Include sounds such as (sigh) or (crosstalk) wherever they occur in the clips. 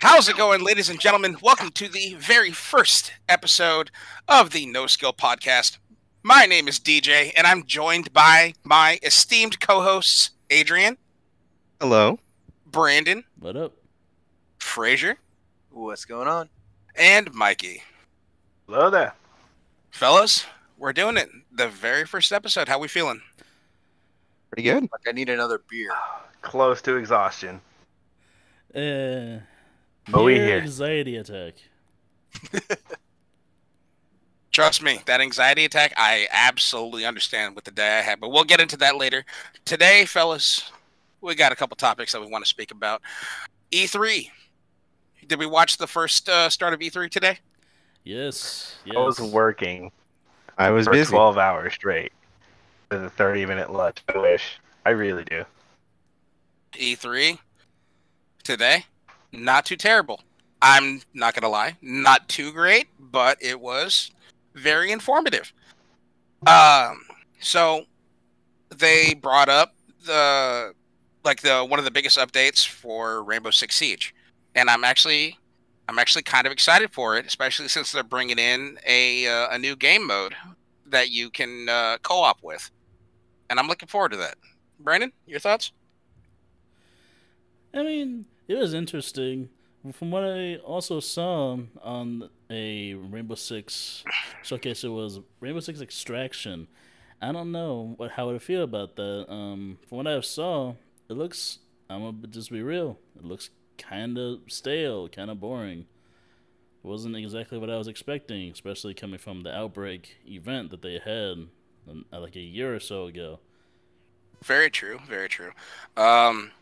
How's it going, ladies and gentlemen? Welcome to the very first episode of the No Skill Podcast. My name is DJ, and I'm joined by my esteemed co hosts, Adrian. Hello. Brandon. What up? Frazier. What's going on? And Mikey. Hello there. Fellas, we're doing it. The very first episode. How we feeling? Pretty good. Like I need another beer. (sighs) Close to exhaustion. Uh, But we near here. anxiety attack. (laughs) Trust me, that anxiety attack, I absolutely understand with the day I had, but we'll get into that later. Today, fellas, we got a couple topics that we want to speak about. E3. Did we watch the first uh, start of E3 today? Yes. Yes. I was working I was for busy. 12 hours straight with a 30 minute lunch. I wish. I really do. E3 today, not too terrible. I'm not to lie, not too great, but it was very informative. Um, so they brought up the like the one of the biggest updates for Rainbow Six Siege, and I'm actually I'm actually kind of excited for it, especially since they're bringing in a uh, a new game mode that you can uh, co-op with, and I'm looking forward to that. Brandon, your thoughts? I mean, it was interesting. From what I also saw on a Rainbow Six showcase, it was Rainbow Six Extraction. I don't know what how I feel about that. Um, from what I saw, it looks. I'm gonna just be real. It looks kind of stale, kind of boring. It wasn't exactly what I was expecting, especially coming from the Outbreak event that they had um, like a year or so ago. Very true. Very true. Um,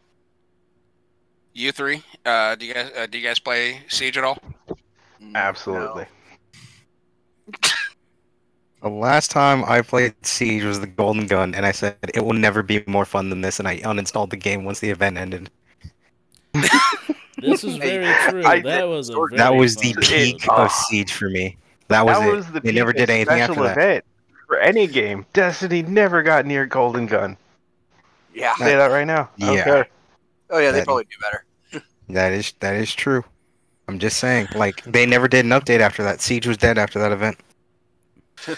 you three, uh, do you guys uh, do you guys play Siege at all? Absolutely. (laughs) The last time I played Siege was the Golden Gun, and I said it will never be more fun than this, and I uninstalled the game once the event ended. This is (laughs) very true. I that was a very that was the peak episode. of Siege for me. That was that it. the they never did anything after special that. for any game. Destiny never got near Golden Gun. Yeah. Say that right now. Yeah. care. Oh yeah, they probably do better. That is that is true. I'm just saying, like they never did an update after that. Siege was dead after that event. (laughs)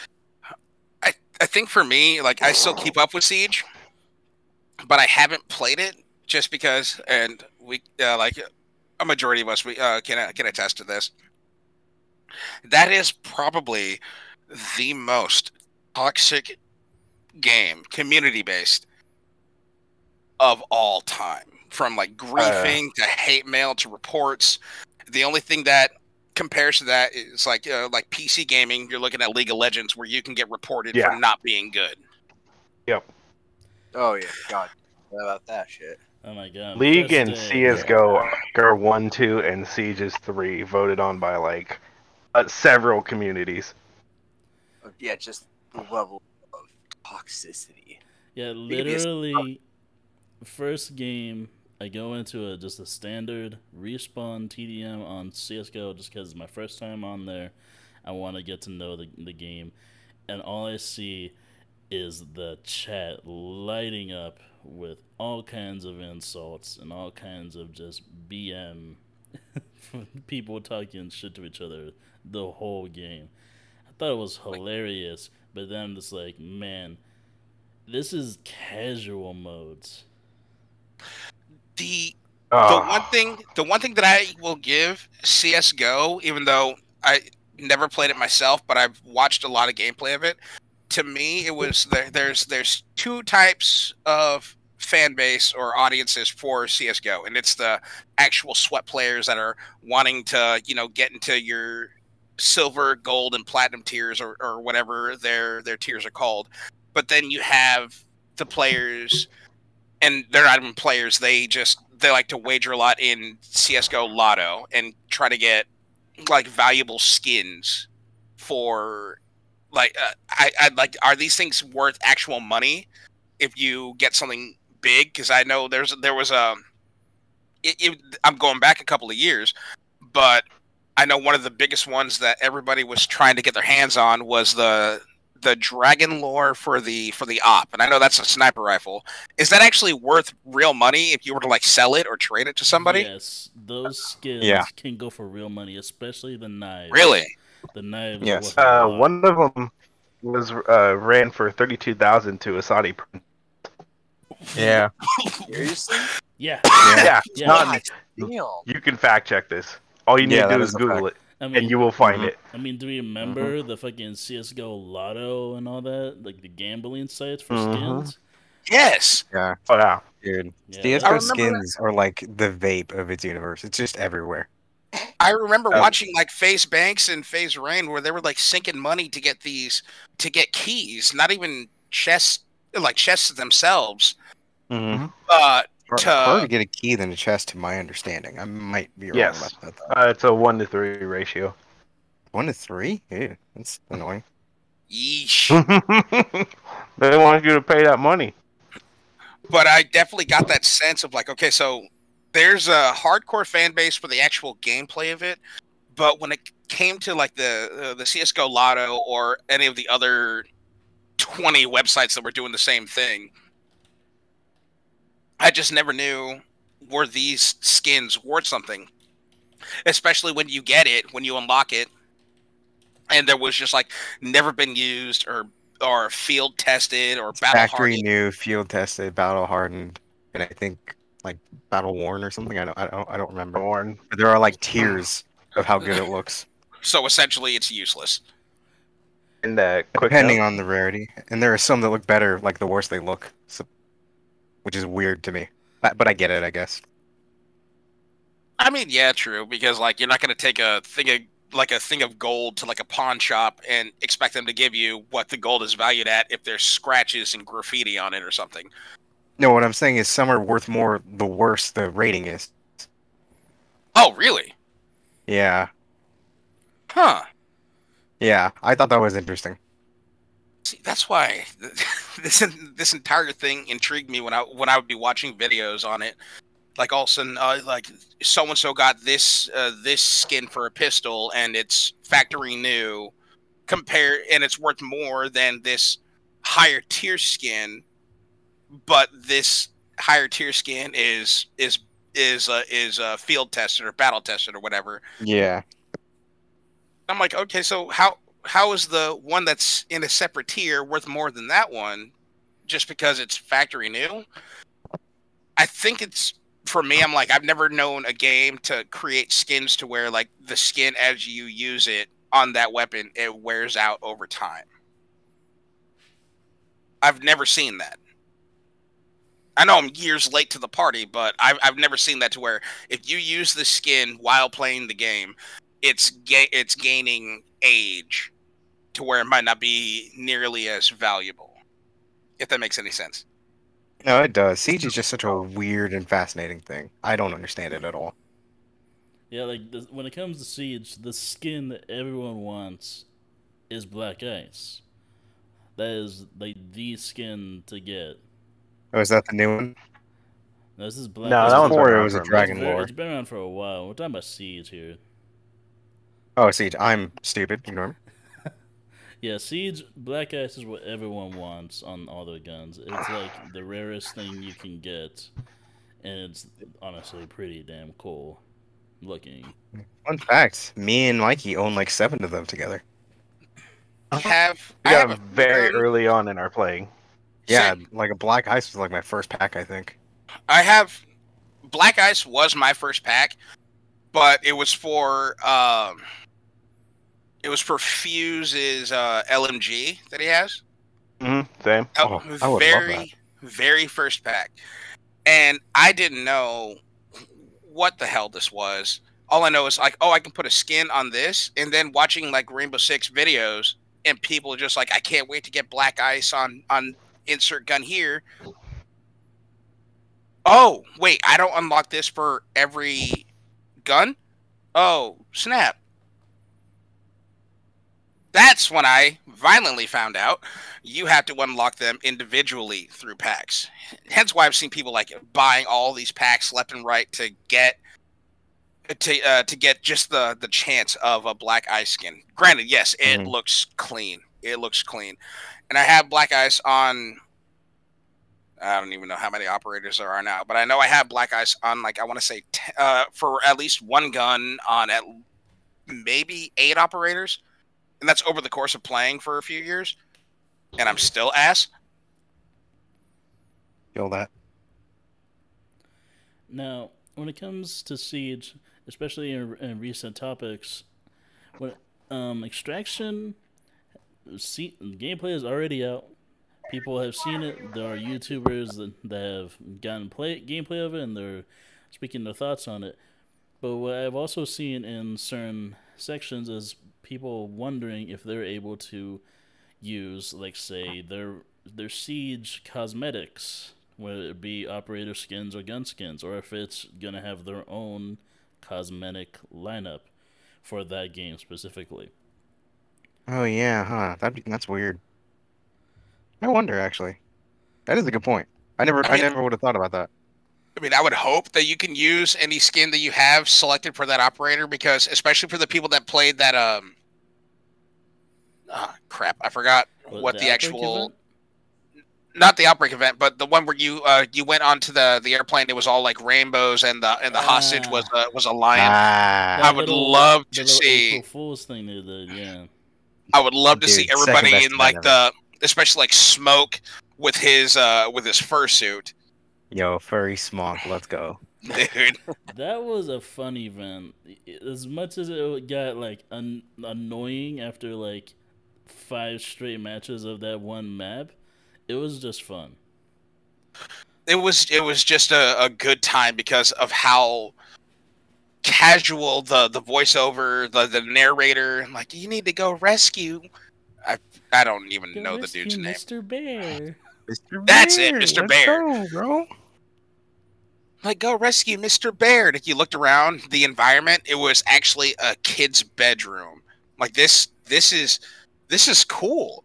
I I think for me, like I still keep up with Siege, but I haven't played it just because, and we uh, like a majority of us we uh, can can attest to this. That is probably the most toxic game, community based, of all time. From like griefing to hate mail to reports, the only thing that compares to that is like uh, like PC gaming. You're looking at League of Legends, where you can get reported Yeah. for not being good. Yep. Oh yeah, God. What about that shit? Oh my god. League First and day. CSGO are 1, 2, and Siege is 3, voted on by like uh, several communities. Yeah, just the level of toxicity. Yeah, could be a s- literally, first game I go into a just a standard respawn TDM on CS:GO just because it's my first time on there. I want to get to know the the game, and all I see is the chat lighting up with all kinds of insults and all kinds of just BM (laughs) people talking shit to each other the whole game. I thought it was hilarious, but then I'm just like, man, this is casual modes. The Oh, the ah. one thing the one thing that I will give CS:GO, even though I never played it myself, but I've watched a lot of gameplay of it. To me, it was there, there's there's two types of fan base or audiences for CS:GO, and it's the actual sweat players that are wanting to you know get into your silver, gold, and platinum tiers or, or whatever their their tiers are called. But then you have the players and they're not even players. They just they like to wager a lot in CS:GO Lotto and try to get like valuable skins for like uh, I I like are these things worth actual money if you get something big? Because I know there's there was a it, it, I'm going back a couple of years, but I know one of the biggest ones that everybody was trying to get their hands on was the the dragon lore for the for the AWP, and I know that's a sniper rifle. Is that actually worth real money if you were to like sell it or trade it to somebody? Yes, those skills Yeah. can go for real money, especially the knives. Really? The knives. Yes. Uh, one of them was uh, ran for thirty-two thousand to a Saudi. prince. Yeah. (laughs) Seriously? Yeah. Yeah, Yeah. not- Damn. you can fact check this. All you need Yeah, to do is is a Google it, I mean, and you will find Mhm. it. I mean, do we remember the fucking CS:GO Lotto and all that, like the gambling sites for Mhm. skins? Yes. Yeah. Oh yeah, Dude. Yeah, CSGO I remember skins are like the vape of its universe. It's just everywhere. I remember Oh. watching like FaZe Banks and FaZe Rain where they were like sinking money to get these to get keys, not even chests like chests themselves. Mm-hmm. Uh Hard, To- harder to get a key than a chest, to my understanding. I might be wrong Yes. about that. Though. uh, it's a one to three ratio. One to three? Ew, that's annoying. yeesh. (laughs) they want you to pay that money. but I definitely got that sense of like, okay, so there's a hardcore fan base for the actual gameplay of it, but when it came to like the uh, the CS:GO Lotto or any of the other 20 websites that were doing the same thing, I just never knew were these skins worth something, especially when you get it when you unlock it, and there was just like never been used or or field tested or battle Factory hardened. new, field tested, battle hardened, and I think like battle worn or something. I don't, I don't, I don't remember. Worn. There are like (laughs) tiers of how good it looks, So essentially, it's useless. And uh, quick depending note, on the rarity. And there are some that look better, like the worse they look, so, which is weird to me. But, but I get it, I guess. I mean, yeah, true. Because like, you're not going to take a thing of like a thing of gold to like a pawn shop and expect them to give you what the gold is valued at if there's scratches and graffiti on it or something. No, what I'm saying is some are worth more the worse the rating is. Oh, really? Yeah, Huh. yeah. I thought that was interesting. See, that's why (laughs) this this entire thing intrigued me when I when I would be watching videos on it. Like all of a sudden, uh, like so and so got this uh, this skin for a pistol, and it's factory new, compare, and it's worth more than this higher tier skin. But this higher tier skin is is is uh, is uh, field tested or battle tested or whatever. Yeah. I'm like, okay, so how how is the one that's in a separate tier worth more than that one just because it's factory new? I think it's for me, I'm like, I've never known a game to create skins to where like the skin as you use it on that weapon, it wears out over time. I've never seen that. I know I'm years late to the party, but I've, I've never seen that to where if you use the skin while playing the game, it's ga- it's gaining age to where it might not be nearly as valuable. If that makes any sense. No, it does. Siege is just such a weird and fascinating thing. I don't understand it at all. Yeah, like the, when it comes to Siege, the skin that everyone wants is Black Ice. That is like the skin to get. Oh, is that the new one? No, this is Black No, Ice. that one's Before it around was a for a minute. dragon it's, very- lore. it's been around for a while. We're talking about Siege here. Oh, Siege. I'm stupid. Ignore me. (laughs) Yeah, Siege Black Ice is what everyone wants on all their guns. It's like the rarest thing you can get, and it's honestly pretty damn cool looking. Fun fact: Me and Mikey own like seven of them together. I have We I got have very gun. early on in our playing. Yeah, Same. like a black ice was like my first pack, I think. I have Black Ice was my first pack, but it was for um it was for Fuze's uh LMG that he has. hmm Same. Oh, love very very first pack. And I didn't know what the hell this was. All I know is like, oh, I can put a skin on this, and then watching like Rainbow Six videos, and people are just like, I can't wait to get Black Ice on on insert gun here. Oh, wait, I don't unlock this for every gun? Oh, snap. That's when I violently found out you have to unlock them individually through packs. Hence why I've seen people like buying all these packs left and right to get to uh, to get just the the chance of a black eye skin. Granted, yes, it Mhm. looks clean. it looks clean. And I have Black Ice on. I don't even know how many operators there are now, but I know I have Black Ice on like I want to say t- uh, for at least one gun on at maybe eight operators, and that's over the course of playing for a few years. And I'm still ass. Feel that. Now, when it comes to Siege, especially in, in recent topics, when um, Extraction see, gameplay is already out. People have seen it. There are YouTubers that, that have gotten play gameplay of it, and they're speaking their thoughts on it. But what I've also seen in certain sections is people wondering if they're able to use, like, say, their their siege cosmetics, whether it be operator skins or gun skins, or if it's gonna have their own cosmetic lineup for that game specifically. Oh yeah, huh? That that's weird. I wonder actually. That is a good point. I never, I I never would have thought about that. I mean, I would hope that you can use any skin that you have selected for that operator because, especially for the people that played that, um, ah, crap, I forgot what, the, Outbreak actual, event? not the outbreak event, but the one where you, uh, you went onto the the airplane. It was all like rainbows, and the and the hostage Ah. was a was a lion. Ah, I would little- love to see- April Fool's thing they did, yeah. I would love to see everybody in like event the, especially like smoke with his uh with his fursuit, yo, furry smog, let's go. dude. (laughs) That was a fun event. As much as it got like un- annoying after like five straight matches of that one map, it was just fun. it was it was just a, a good time because of how casual the the voiceover the the narrator like you need to go rescue i i don't even know the dude's name Mr. Bear. Mr. That's it, Mr. let's Bear. go, bro. like go rescue mr bear and if you looked around the environment it was actually a kid's bedroom like this this is this is cool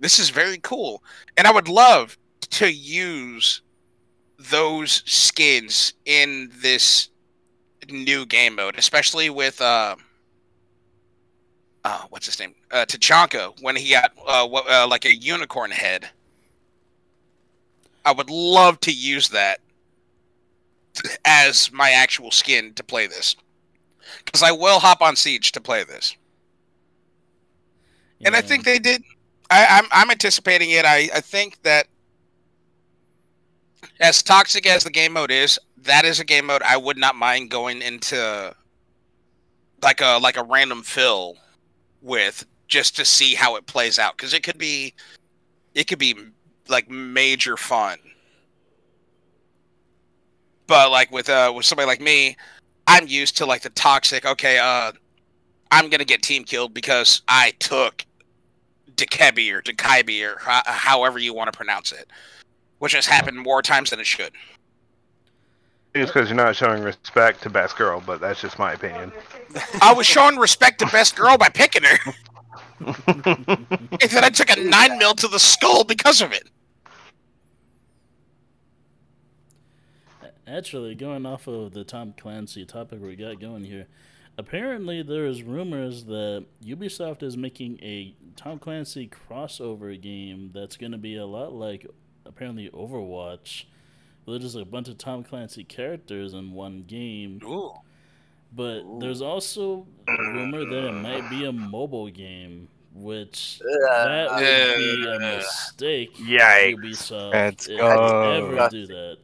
this is very cool and i would love to use those skins in this new game mode especially with uh uh, what's his name? Uh, Tachanka when he got uh, what, uh, like a unicorn head. I would love to use that as my actual skin to play this because I will hop on Siege to play this, and I think they did. I, I'm I'm anticipating it. I I think that as toxic as the game mode is, that is a game mode I would not mind going into like a like a random fill with just to see how it plays out because it could be it could be like major fun but like with uh with somebody like me i'm used to like the toxic okay uh i'm gonna get team killed because i took Dekebi or Dekibi or ho- however you want to pronounce it which has happened more times than it should. It's because you're not showing respect to Best Girl, but that's just my opinion. i was showing respect to best girl by picking her. (laughs) And then i took a nine mil to the skull because of it. Actually, going off of the Tom Clancy topic we got going here, apparently there is rumors that Ubisoft is making a Tom Clancy crossover game that's going to be a lot like apparently Overwatch. There's just a bunch of Tom Clancy characters in one game, Ooh. but there's also a rumor that it might be a mobile game, which that would be a mistake. Yikes. Ubisoft Let's if go. they ever do that.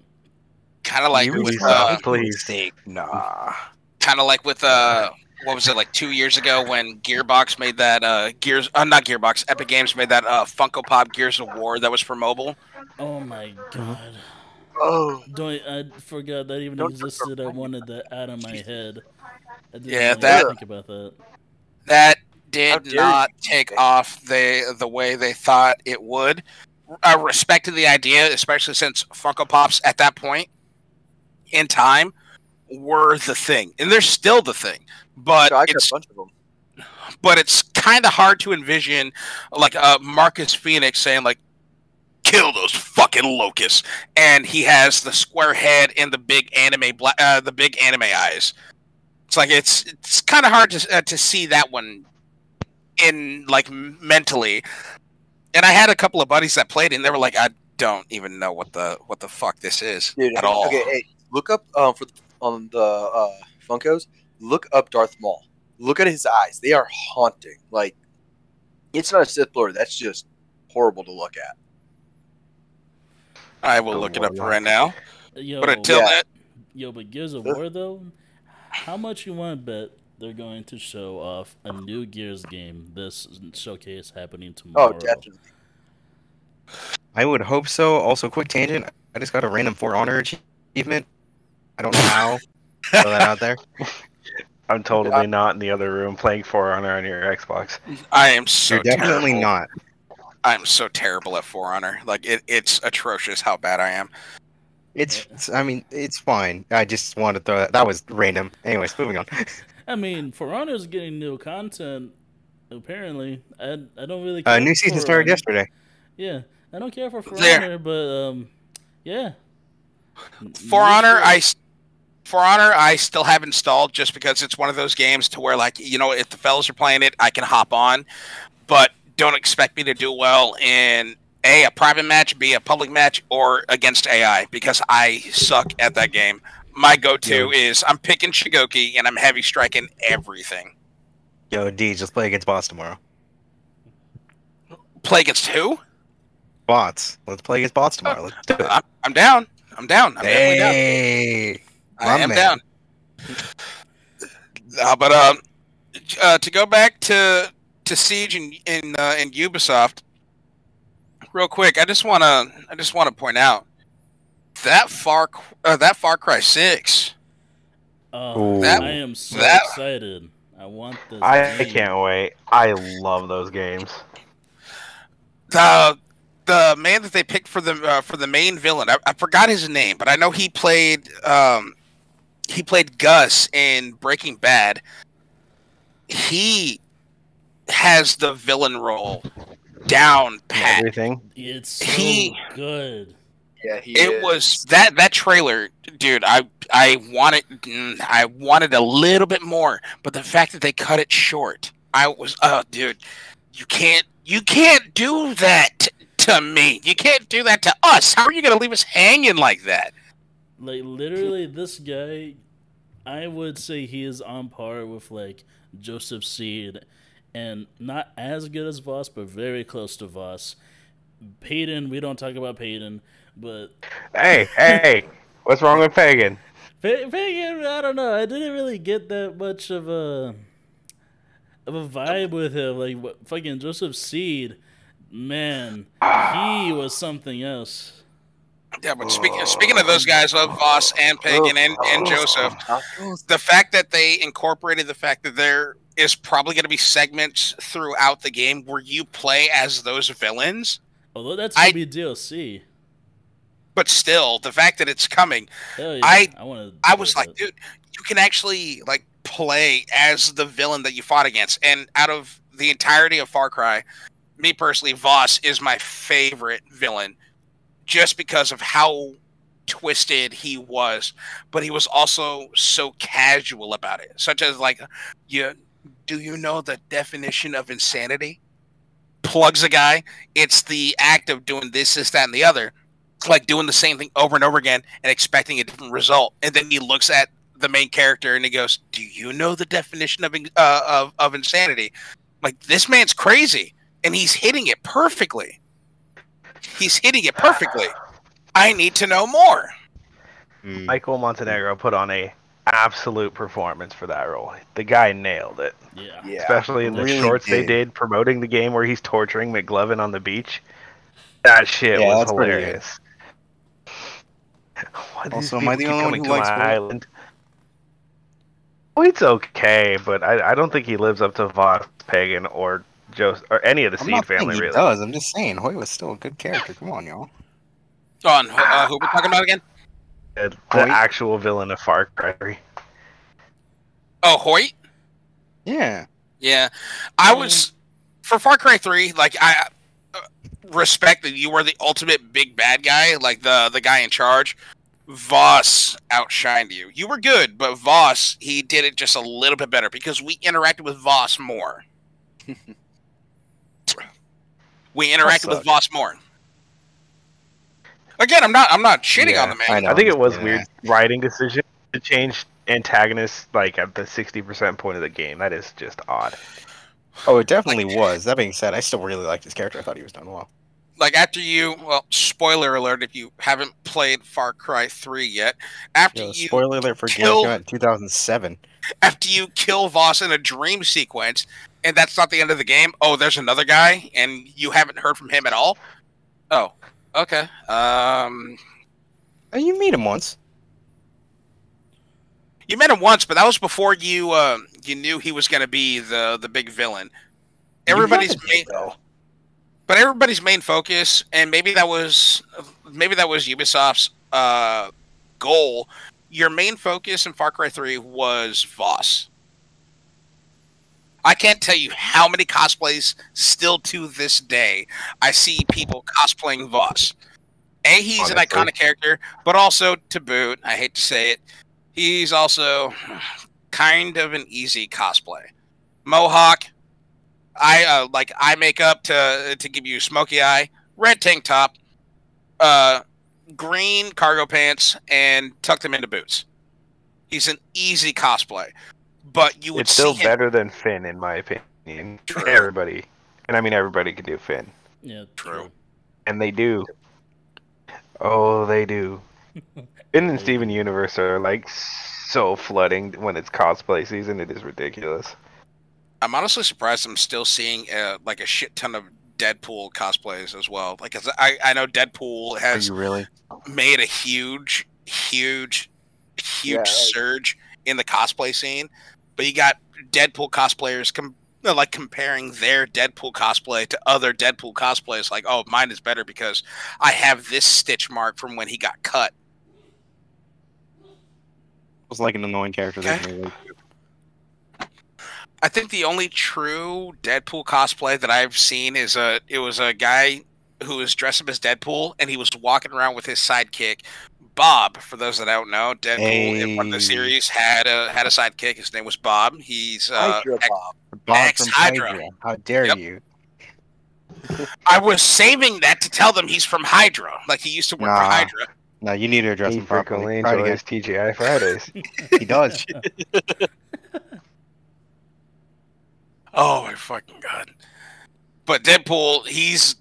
kind of like with Ubisoft. uh, please. Mistake. Nah. Kind of like with uh what was it like two years ago when Gearbox made that uh Gears uh, not Gearbox Epic Games made that uh Funko Pop Gears of War that was for mobile. Oh my god. Oh. Don't I forgot that even Don't existed. I wanted that out of my head. I didn't Yeah, even that- think about that. That did not you. take off the the way they thought it would. I respected the idea, especially since Funko Pops at that point in time were the thing, and they're still the thing. But I got it's a bunch of them. but it's kind of hard to envision like uh, Marcus Fenix saying like kill those fucking locusts and he has the square head and the big anime bla- uh, the big anime eyes it's like it's it's kind of hard to uh, to see that one in like mentally. And I had a couple of buddies that played, and they were like, "I don't even know what the what the fuck this is Dude, at all." Okay, hey, look up um for on the uh, Funkos. Look up Darth Maul. Look at his eyes; they are haunting. Like, it's not a Sith Lord. That's just horrible to look at. I will The look it up right now. Yo, But until Yeah. that, yo, but Gears of War though, how much you want to bet they're going to show off a new Gears game this showcase happening tomorrow. Oh, tomorrow? definitely. I would hope so. Also, quick tangent. I just got a random For Honor achievement. I don't know how. Throw that out there. (laughs) I'm totally not in the other room playing For Honor on your Xbox. I am so You're definitely terrible. not. I'm so terrible at For Honor. Like it, it's atrocious how bad I am. It's, it's- I mean, it's fine. I just wanted to throw that. That was random. Anyways, moving on. (laughs) I mean, For Honor's getting new content. Apparently, I I don't really. Care Uh, new season started Honor. yesterday. Yeah, I don't care for For There. Honor, but um, yeah. For Honor, I s- For Honor, I still have installed just because it's one of those games to where like you know if the fellas are playing it, I can hop on, but don't expect me to do well in a a private match, b a public match, or against AI because I suck at that game. My go-to is I'm picking Shugoki and I'm heavy striking everything. Yo, D, just play against bots tomorrow. Play against who? Bots. Let's play against bots tomorrow. Let's do it. Uh, I'm, I'm down. I'm down. I'm definitely down. Hey. I am man. down. Uh, but um, uh, to go back to to Siege and in uh, in Ubisoft, real quick, I just wanna I just wanna point out that Far uh, that Far Cry Six. Oh, That- I am so that- excited. I want this. I game. can't wait. I love those games. The the man that they picked for the uh, for the main villain, I, I forgot his name, but I know he played um he played Gus in Breaking Bad. He has the villain role down pat. Everything. It's so He- good. Yeah, he It is. was that that trailer, dude. I I wanted I wanted a little bit more, but the fact that they cut it short, I was oh, dude, you can't you can't do that to me. You can't do that to us. How are you gonna leave us hanging like that? Like literally, this guy, I would say he is on par with like Joseph Seed, and not as good as Vaas, but very close to Vaas. Payton, we don't talk about Payton, but Hey, hey, (laughs) what's wrong with Pagan? Pagan, I don't know. I didn't really get that much of a of a vibe with him. Like what, fucking Joseph Seed, man, he was something else. Yeah, but speaking oh. speaking of those guys, of Vaas and Pagan and, and oh. Joseph, oh. the fact that they incorporated the fact that there is probably going to be segments throughout the game where you play as those villains, Although that's I- gonna be DLC. but still, the fact that it's coming, yeah, I- I want to. I was like, dude, you can actually like play as the villain that you fought against. And out of the entirety of Far Cry, me personally, Vaas is my favorite villain, just because of how twisted he was. But he was also so casual about it, such as like, you do you know the definition of insanity? Plugs a guy. It's the act of doing this, this, that, and the other like doing the same thing over and over again and expecting a different result. And then he looks at the main character and he goes, "Do you know the definition of uh, of of insanity?" Like this man's crazy, and he's hitting it perfectly. He's hitting it perfectly. I need to know more. Hmm. Michael Montenegro put on a absolute performance for that role. The guy nailed it, yeah. yeah. especially in the really shorts they did. did promoting the game where he's torturing McLovin on the beach. That shit Yeah, was that's pretty good. hilarious. (laughs) Why do Also, am I the only one who likes my Voight? island? Voight's okay, but I, I don't think he lives up to Vaas, Pagan, or Joe or any of the I'm Seed not family he really. does. I'm just saying Hoyt was still a good character. Come on, y'all. On uh, who we talking about again? The, the actual villain of Far Cry 3. Oh, Hoyt. Yeah. Yeah, I was for Far Cry Three. Like I uh, respect that you were the ultimate big bad guy, like the the guy in charge. Vaas outshined you. You were good, but Vaas he did it just a little bit better because we interacted with Vaas more. (laughs) We interacted with. Vaas more. Again, I'm not I'm not shitting Yeah, on the man. I know. I think it was Yeah. weird writing decision to change antagonists like at the sixty percent point of the game. That is just odd. Oh, it definitely was. That being said, I still really liked his character. I thought he was done well. Like after you, well, spoiler alert if you haven't played Far Cry 3 yet, after Yo, you spoiler alert for game kill- came in 2007. after you kill Vaas in a dream sequence, and that's not the end of the game. Oh, there's another guy, and you haven't heard from him at all. Oh, okay. Um, Oh, you meet him once. you met him once, but that was before you uh, you knew he was going to be the the big villain. Everybody's main, though. but everybody's main focus, and maybe that was maybe that was Ubisoft's uh, goal. Your main focus in Far Cry 3 was Vaas. I can't tell you how many cosplays still to this day I see people cosplaying Vaas. A, he's an iconic character, but also to boot, I hate to say it, he's also kind of an easy cosplay. Mohawk, I uh, like eye makeup to to give you smoky eye, red tank top, uh, green cargo pants, and tuck them into boots. He's an easy cosplay, but you would It's still see him better than Finn, in my opinion. True. Everybody, and I mean everybody can do Finn, Yeah, True. and they do. Oh, they do. (laughs) Finn and Steven Universe are like so flooding when it's cosplay season. It is ridiculous. I'm honestly surprised I'm still seeing uh, like a shit ton of Deadpool cosplays as well. Like 'cause I I know Deadpool Are has you really? made a huge, huge, huge Yeah, like- surge in the cosplay scene. But you got Deadpool cosplayers com- like comparing their Deadpool cosplay to other Deadpool cosplays. Like, oh, mine is better because I have this stitch mark from when he got cut. It was like an annoying character. Okay. I think the only true Deadpool cosplay that I've seen is a it was a guy who was dressed up as Deadpool and he was walking around with his sidekick Bob. For those that don't know, Deadpool in one of the series had a had a sidekick. His name was Bob. He's uh, Hydra Bob. Bob Ex from Hydra. Hydra. How dare Yep. you? I was saving that to tell them he's from Hydra. Like he used to work for Hydra. No, you need to address He him properly. frequently Try it enjoys TGI Fridays. (laughs) He does. (laughs) Oh my fucking god! But Deadpool, he's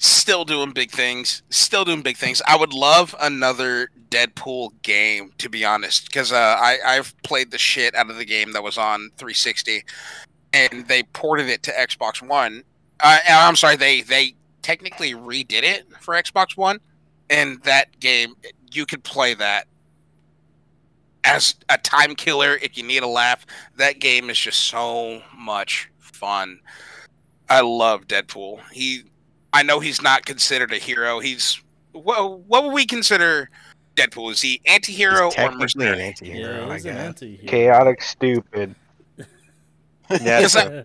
still doing big things. Still doing big things. I would love another Deadpool game, to be honest, because uh, I I've played the shit out of the game that was on 360, and they ported it to Xbox One. Uh, I'm sorry, they they technically redid it for Xbox One, and that game you could play that as a time killer if you need a laugh. That game is just so much fun. I love Deadpool. He, I know he's not considered a hero. He's what? What would we consider Deadpool? Is he anti-hero He's or technically an mercenary? anti-hero, yeah, I he's an guess. anti-hero. Chaotic, stupid. (laughs) Yeah, Because (laughs)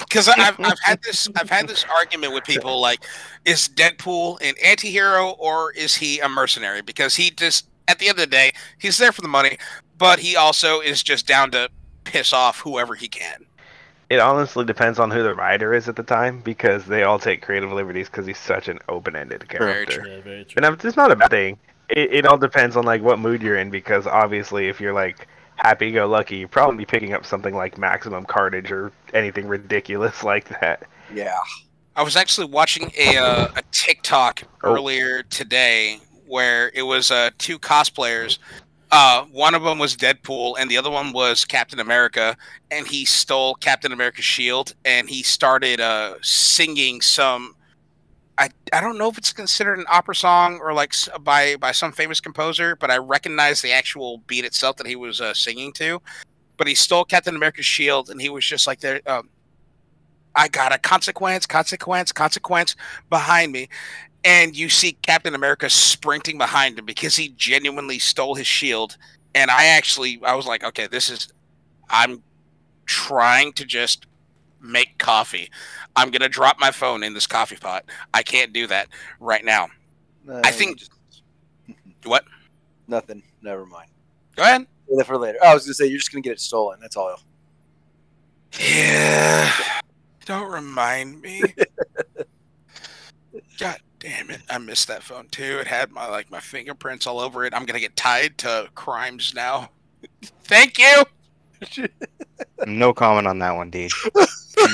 because I've, I've had this I've had this argument with people like is Deadpool an anti-hero or is he a mercenary because he just at the end of the day he's there for the money but he also is just down to piss off whoever he can It honestly depends on who the writer is at the time because they all take creative liberties because he's such an open-ended Very character. Very true. And if- it's not a bad thing. It, it all depends on like what mood you're in because obviously if you're like happy-go-lucky, you're probably picking up something like Maximum Carnage or anything ridiculous (laughs) like that. Yeah. I was actually watching a uh, a TikTok Oh. earlier today where it was uh, two cosplayers. Uh, one of them was Deadpool, and the other one was Captain America. And he stole Captain America's shield, and he started uh, singing some. I, I don't know if it's considered an opera song or like by by some famous composer, but I recognize the actual beat itself that he was uh, singing to. But he stole Captain America's shield, and he was just like there. Um, I got a consequence, consequence, consequence behind me. And you see Captain America sprinting behind him because he genuinely stole his shield. And I actually, I was like, okay, this is, I'm trying to just make coffee. I'm going to drop my phone in this coffee pot. I can't do that right now. No, I think- just- (laughs) What? Nothing. Never mind. Go ahead. Save that for later. Oh, I was gonna say you're just gonna get it stolen. That's all. Yeah. Don't remind me. (laughs) God damn it! I missed that phone too. It had my like my fingerprints all over it. I'm gonna get tied to crimes now. (laughs) Thank you. No comment on that one, Deej.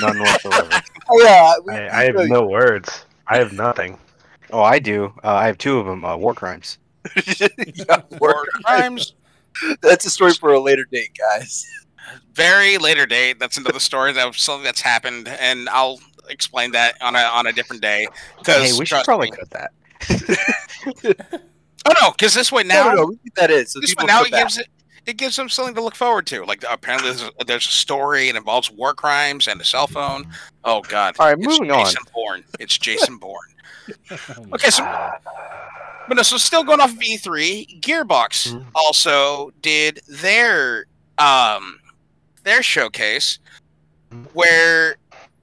None whatsoever. (laughs) Oh, yeah, we, I, I have no words. I have nothing. Oh, I do. Uh, I have two of them. Uh, war crimes. (laughs) yeah, War work. crimes. That's a story for a later date, guys. Very later date. That's another story. That something that's happened, and I'll explain that on a on a different day. Because Hey, we should probably cut that. (laughs) Oh no, because this way now, no, no, we keep that in. So this way now it back. gives it it gives them something to look forward to. Like apparently there's a, there's a story. It involves war crimes and a cell phone. Oh god. All right, it's moving on. Jason Bourne. It's Jason Bourne. (laughs) Oh Okay, so- But no, so still going off of E3, Gearbox Mhm. also did their um their showcase Mhm. where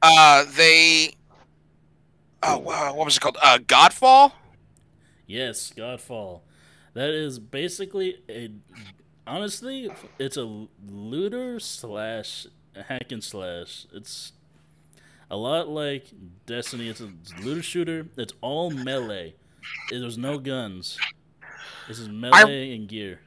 uh they oh wow, what was it called? Uh Godfall? Yes, Godfall. That is basically a. Honestly, it's a looter slash hack and slash. It's a lot like Destiny. It's a looter shooter. It's all melee. There's no guns. This is melee and gear.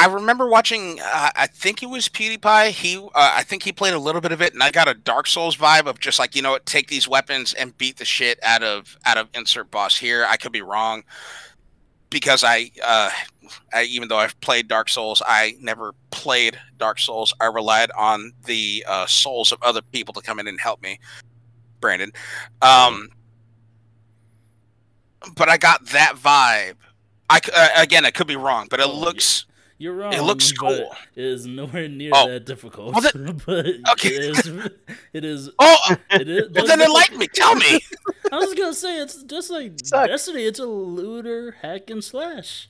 I remember watching. Uh, I think it was PewDiePie. He, uh, I think he played a little bit of it, and I got a Dark Souls vibe of just like you know, what, take these weapons and beat the shit out of out of insert boss here. I could be wrong because I, uh, I even though I've played Dark Souls, I never played Dark Souls. I relied on the uh, souls of other people to come in and help me, Brandon. Um, but I got that vibe. I uh, again, I could be wrong, but it Oh, looks. You're wrong. It looks cool. It is nowhere near Oh. that difficult. Well, (laughs) but Okay. it is. It is. (laughs) Oh, It is. well, then enlighten me. Tell me. (laughs) I was gonna say it's just like Suck. Destiny. It's a looter hack and slash.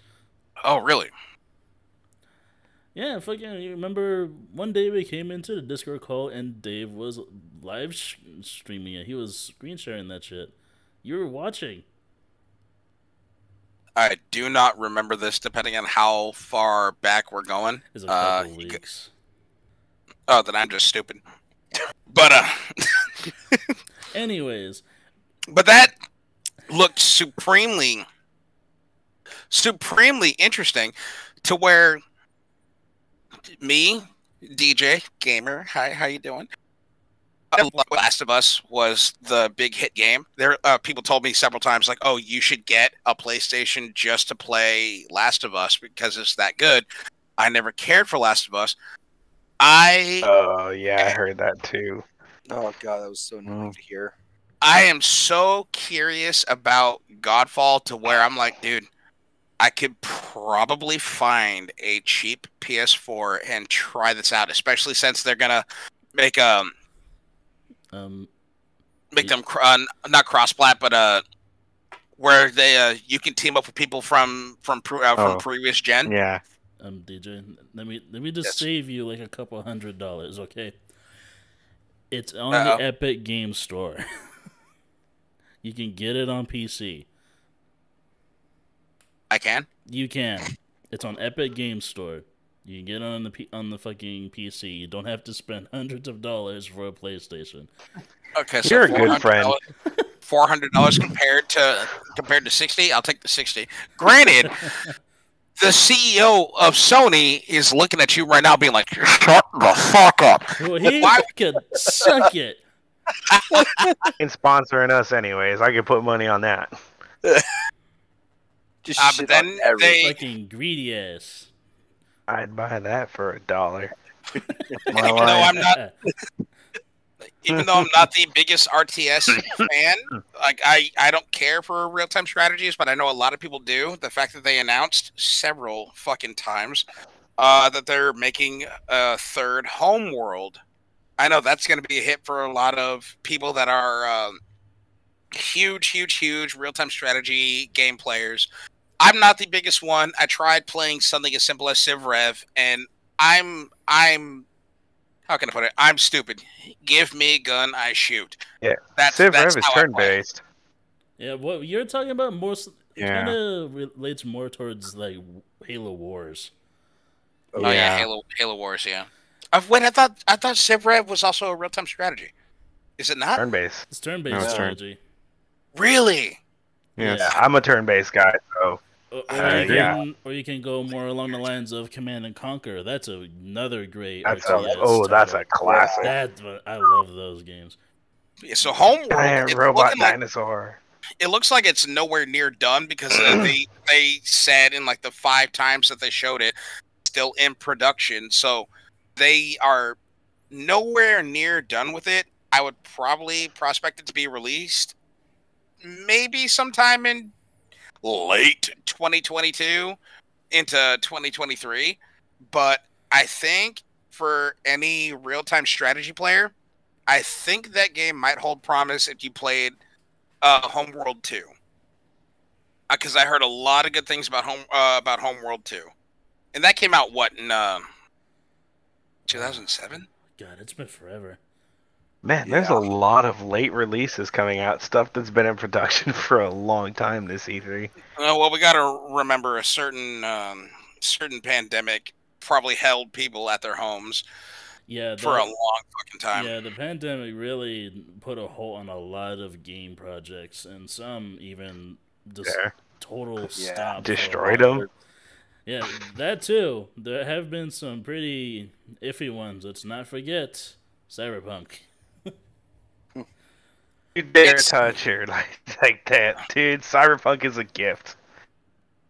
Oh, really? Yeah, fucking. You remember one day we came into the Discord call and Dave was live sh- streaming it. He was screen sharing that shit. You were watching. I do not remember this, depending on how far back we're going. It's a Uh, couple g- weeks. Oh, then I'm just stupid. But uh, (laughs) Anyways, but that looked supremely, supremely interesting, to where me, DJ gamer, hi, how you doing? Last of Us was the big hit game. There, uh, people told me several times, like, "Oh, you should get a PlayStation just to play Last of Us because it's that good." I never cared for Last of Us. I Oh yeah, I heard that too. Oh god, that was so annoying Mm. to hear. I am so curious about Godfall to where I'm like, dude, I could probably find a cheap PS4 and try this out, especially since they're gonna make um um, make them cr- uh, not cross plat, but uh where they uh you can team up with people from from pre- uh, from Oh. previous gen. Yeah. um, DJ, let me let me just Yes. save you like a couple hundred dollars, okay? It's on Uh-oh. the Epic Game Store. (laughs) you can get it on PC. I can. You can. It's on Epic Game Store. You can get it on the P- on the fucking PC. You don't have to spend (laughs) hundreds of dollars for a PlayStation. Okay, so You're a good friend. Four hundred dollars compared to compared to sixty. I'll take the sixty. Granted, the CEO of Sony is looking at you right now, being like, "Shut the fuck up." Well, he Why- could suck it. (laughs) In sponsoring us, anyways, I could put money on that. Just (laughs) Ah, but shit then on everything. they- Fucking greedy ass. I'd buy that for a dollar. (laughs) Even though. I'm not, even though I'm not the biggest RTS fan, like I, I don't care for real time strategies, but I know a lot of people do. The fact that they announced several fucking times uh, that they're making a third Homeworld, I know that's going to be a hit for a lot of people that are um, huge, huge, huge real time strategy game players. I'm not the biggest one. I tried playing something as simple as Civ Rev, and I'm I'm how can I put it? I'm stupid. Give me a gun, I shoot. Yeah. that's Civ that's Rev is how I play. turn based. Yeah, what you're talking about more s- Yeah. kind of relates more towards like Halo Wars. Oh yeah, Yeah. Halo Halo Wars. Yeah. Uh, wait, I thought I thought Civ Rev was also a real time strategy. Is it not? Turn based. It's turn-based No, it's turn- strategy. Really? Yes. Yeah, I'm a turn-based guy, so Or, or Uh, you yeah. can, or you can go more along the lines of Command and Conquer. That's another great. that's a RTS oh, that's a classic. That I love those games. Yeah, So Homeworld, Giant robot looking like- dinosaur. it looks like it's nowhere near done because they (clears throat) they said in like the five times that they showed it, still in production. So they are nowhere near done with it. I would probably prospect it to be released maybe sometime in late 2022 into 2023. But I think for any real time strategy player, I think that game might hold promise if you played uh, Homeworld 2. Because I heard a lot of good things about home uh, about Homeworld 2, and that came out what in uh, 2007. God, it's been forever. Man, there's a lot of late releases coming out. Stuff that's been in production (laughs) for a long time this E E3. Uh, well, we got to remember a certain um, certain pandemic probably held people at their homes Yeah, for a the- long fucking time. Yeah, the pandemic really put a halt on a lot of game projects, and some even just There. total Yeah. stop. for Destroyed them. Yeah, that too. There have been some pretty iffy ones. Let's not forget Cyberpunk. You dare It's- touch her (laughs) like, like that, dude. Cyberpunk is a gift.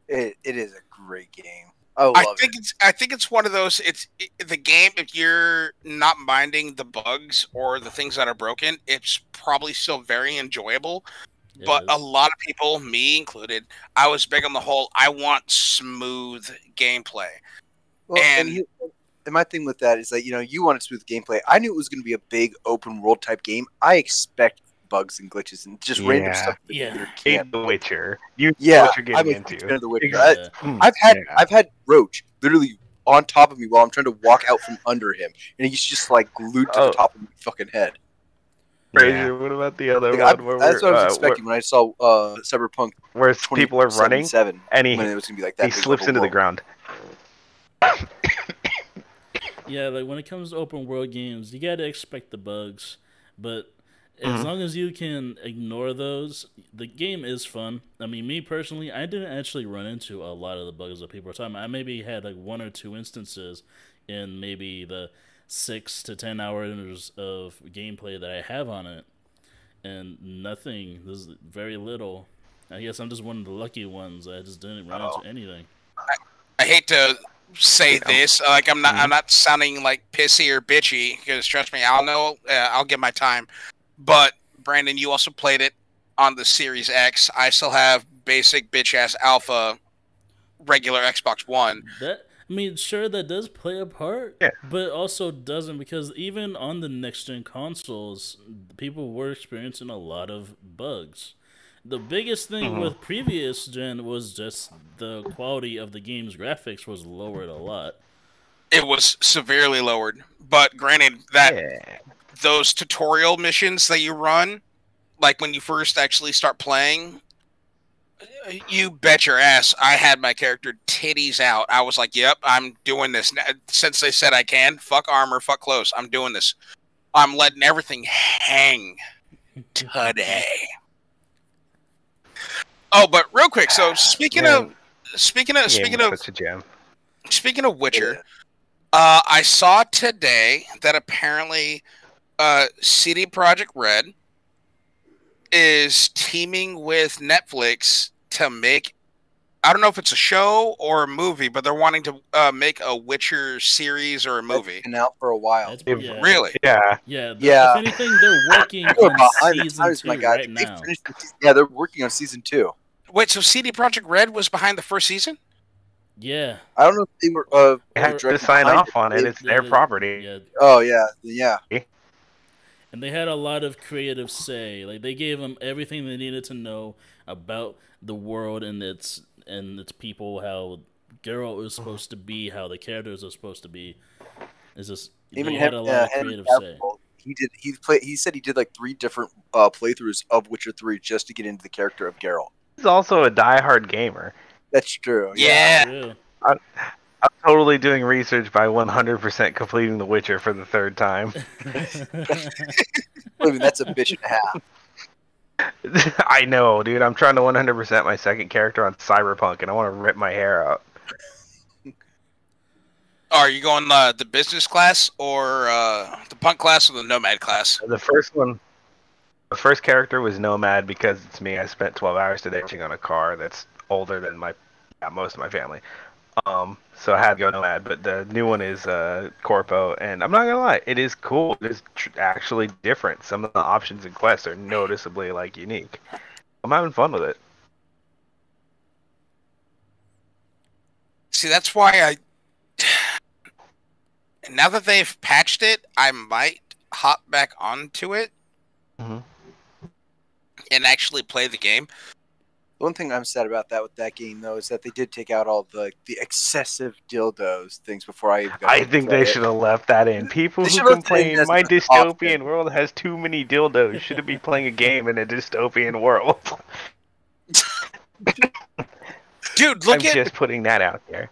It, it is a great game. I love I it. think it's I think it's one of those. It's it, the game. If you're not minding the bugs or the things that are broken, it's probably still very enjoyable. Yeah, but a lot of people, me included, I was big on the whole. I want smooth gameplay. Well, and, And- you, and my thing with that is that you know you wanted smooth gameplay. I knew it was going to be a big open world type game. I expect bugs and glitches and just random stuff. that Yeah. you Hate can't. The Witcher. You Yeah, what you're getting I'm getting a huge fan into. of The Witcher. yeah. I, Mm, I've had yeah. I've had Roach literally on top of me while I'm trying to walk out from under him, and he's just like glued to Oh. the top of my fucking head. Fraser, what about the other Like, one? I- where that's what I was uh, expecting when I saw uh, Cyberpunk Where, where people are running seven, and he, when it was going to be like that. he slips open into the ground. (coughs) Yeah, like when it comes to open world games, you gotta expect the bugs, but as Mhm. long as you can ignore those, the game is fun. I mean, me personally, I didn't actually run into a lot of the bugs that people are talking about. I maybe had like one or two instances in maybe the six to ten hours of gameplay that I have on it, and nothing. There's very little. I guess I'm just one of the lucky ones. I just didn't run Oh. into anything. I hate to say Yeah. this, like I'm not, Mhm. I'm not sounding like pissy or bitchy because trust me, I'll know, uh, I'll give my time. But Brandon, you also played it on the Series X. I still have basic bitch ass alpha, regular Xbox One. That I mean, sure, that does play a part, Yeah. but also doesn't because even on the next gen consoles, people were experiencing a lot of bugs. The biggest thing Mhm. with previous gen was just the quality of the game's graphics was lowered a lot. It was severely lowered, but granted that yeah. Those tutorial missions that you run, like when you first actually start playing, you bet your ass I had my character titties out. I was like, "Yep, I'm doing this." Since they said I can, fuck armor, fuck close. I'm doing this. I'm letting everything hang today. Oh, but real quick. So speaking Man, of speaking of game speaking of a gem. speaking of Witcher, uh, I saw today that apparently uh, CD Projekt Red is teaming with Netflix to make. I don't know if it's a show or a movie, but they're wanting to uh, make a Witcher series or a That's movie. been out for a while. That's, yeah, Really? Yeah. yeah, the- Yeah. If anything, they're (laughs) working on season times, two my guy. right They now. finished the yeah, they're working on season two. Wait, so CD Projekt Red was behind the first season? Yeah, I don't know if they were. Uh, They have to sign off on it. They- It's their Yeah, property. yeah, Oh yeah, yeah. And they had a lot of creative say. Like they gave them everything they needed to know about the world and its and its people, how Geralt was supposed to be, how the characters are supposed to be. It's just Even they him, had a lot uh, of Henry creative say. He did. He played. He said he did like three different uh, playthroughs of Witcher Three just to get into the character of Geralt. He's also a diehard gamer. That's true. Yeah. True. I'm totally doing research by 100% completing The Witcher for the third time. I mean, that's a bitch and a half. (laughs) I know, dude. I'm trying to 100% my second character on Cyberpunk, and I want to rip my hair out. Are you going uh, the business class or uh, the punk class or the nomad class? The first one, the first character was Nomad because it's me. I spent 12 hours today working on a car that's older than my yeah, most of my family. Um, so I had to go Nomad, but the new one is uh, Corpo, and I'm not gonna lie, it is cool. It is tr- actually different. Some of the options and quests are noticeably like unique. I'm having fun with it. See, that's why I. Now that they've patched it, I might hop back onto it Mhm. and actually play the game. The one thing I'm sad about that with that game though is that they did take out all the the excessive dildos things before I even got I to think they should have left that in. People They who should have complain my dystopian off. world has too many dildos shouldn't be playing a game in a dystopian world. Dude, I'm look at just putting that out there.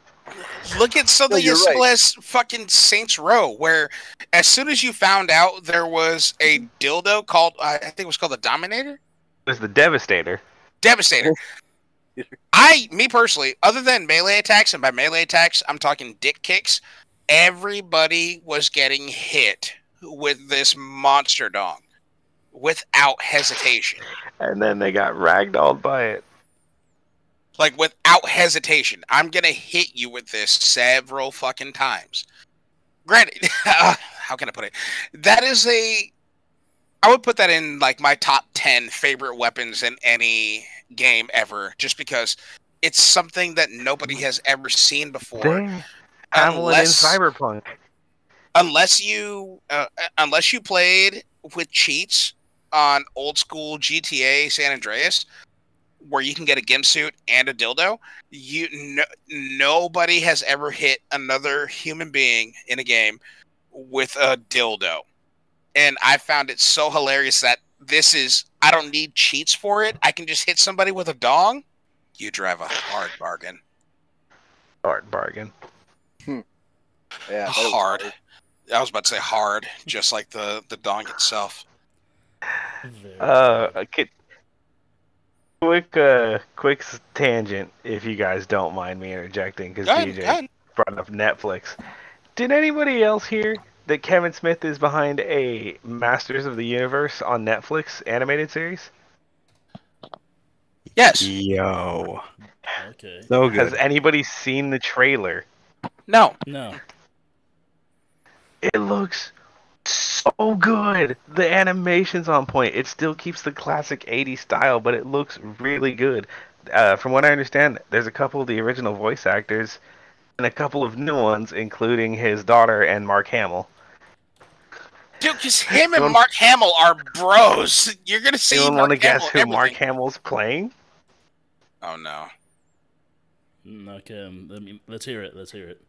look at something you're as right. as fucking Saints Row, where as soon as you found out there was a dildo called I think it was called the Dominator, It was the Devastator. Devastator. (laughs) I, me personally, other than melee attacks, and by melee attacks, I'm talking dick kicks, everybody was getting hit with this monster dong without hesitation. And then they got ragdolled by it. Like, without hesitation. I'm going to hit you with this several fucking times. Granted, (laughs) how can I put it? That is a. I would put that in, like, my top 10 favorite weapons in any game ever, just because it's something that nobody has ever seen before. Dang. Unless- in Cyberpunk. unless you uh, unless you played with cheats on old school GTA San Andreas, where you can get a gimp suit and a dildo, you no, nobody has ever hit another human being in a game with a dildo, and I found it so hilarious that this is I don't need cheats for it. I can just hit somebody with a dong. You drive a hard bargain. Hard bargain. Yeah, that was hard. I was about to say hard, just like the the dong itself. Uh, okay. Quick, uh, quick tangent, if you guys don't mind me interjecting, because Go ahead, DJ ahead. brought up Netflix. Did anybody else hear that Kevin Smith is behind a Masters of the Universe on Netflix animated series? Yes. Yo, okay. so good. Has anybody seen the trailer? No. No. It looks so good. The animation's on point. It still keeps the classic 80s style, but it looks really good. Uh, from what I understand, there's a couple of the original voice actors and a couple of new ones, including his daughter and Mark Hamill. Dude, because him and Mark Hamill are bros. (laughs) You're gonna see Anyone Mark want to guess who in Mark. Hamill's playing? Oh no. Mm, Okay. um, Let me, let's hear it. Let's hear it.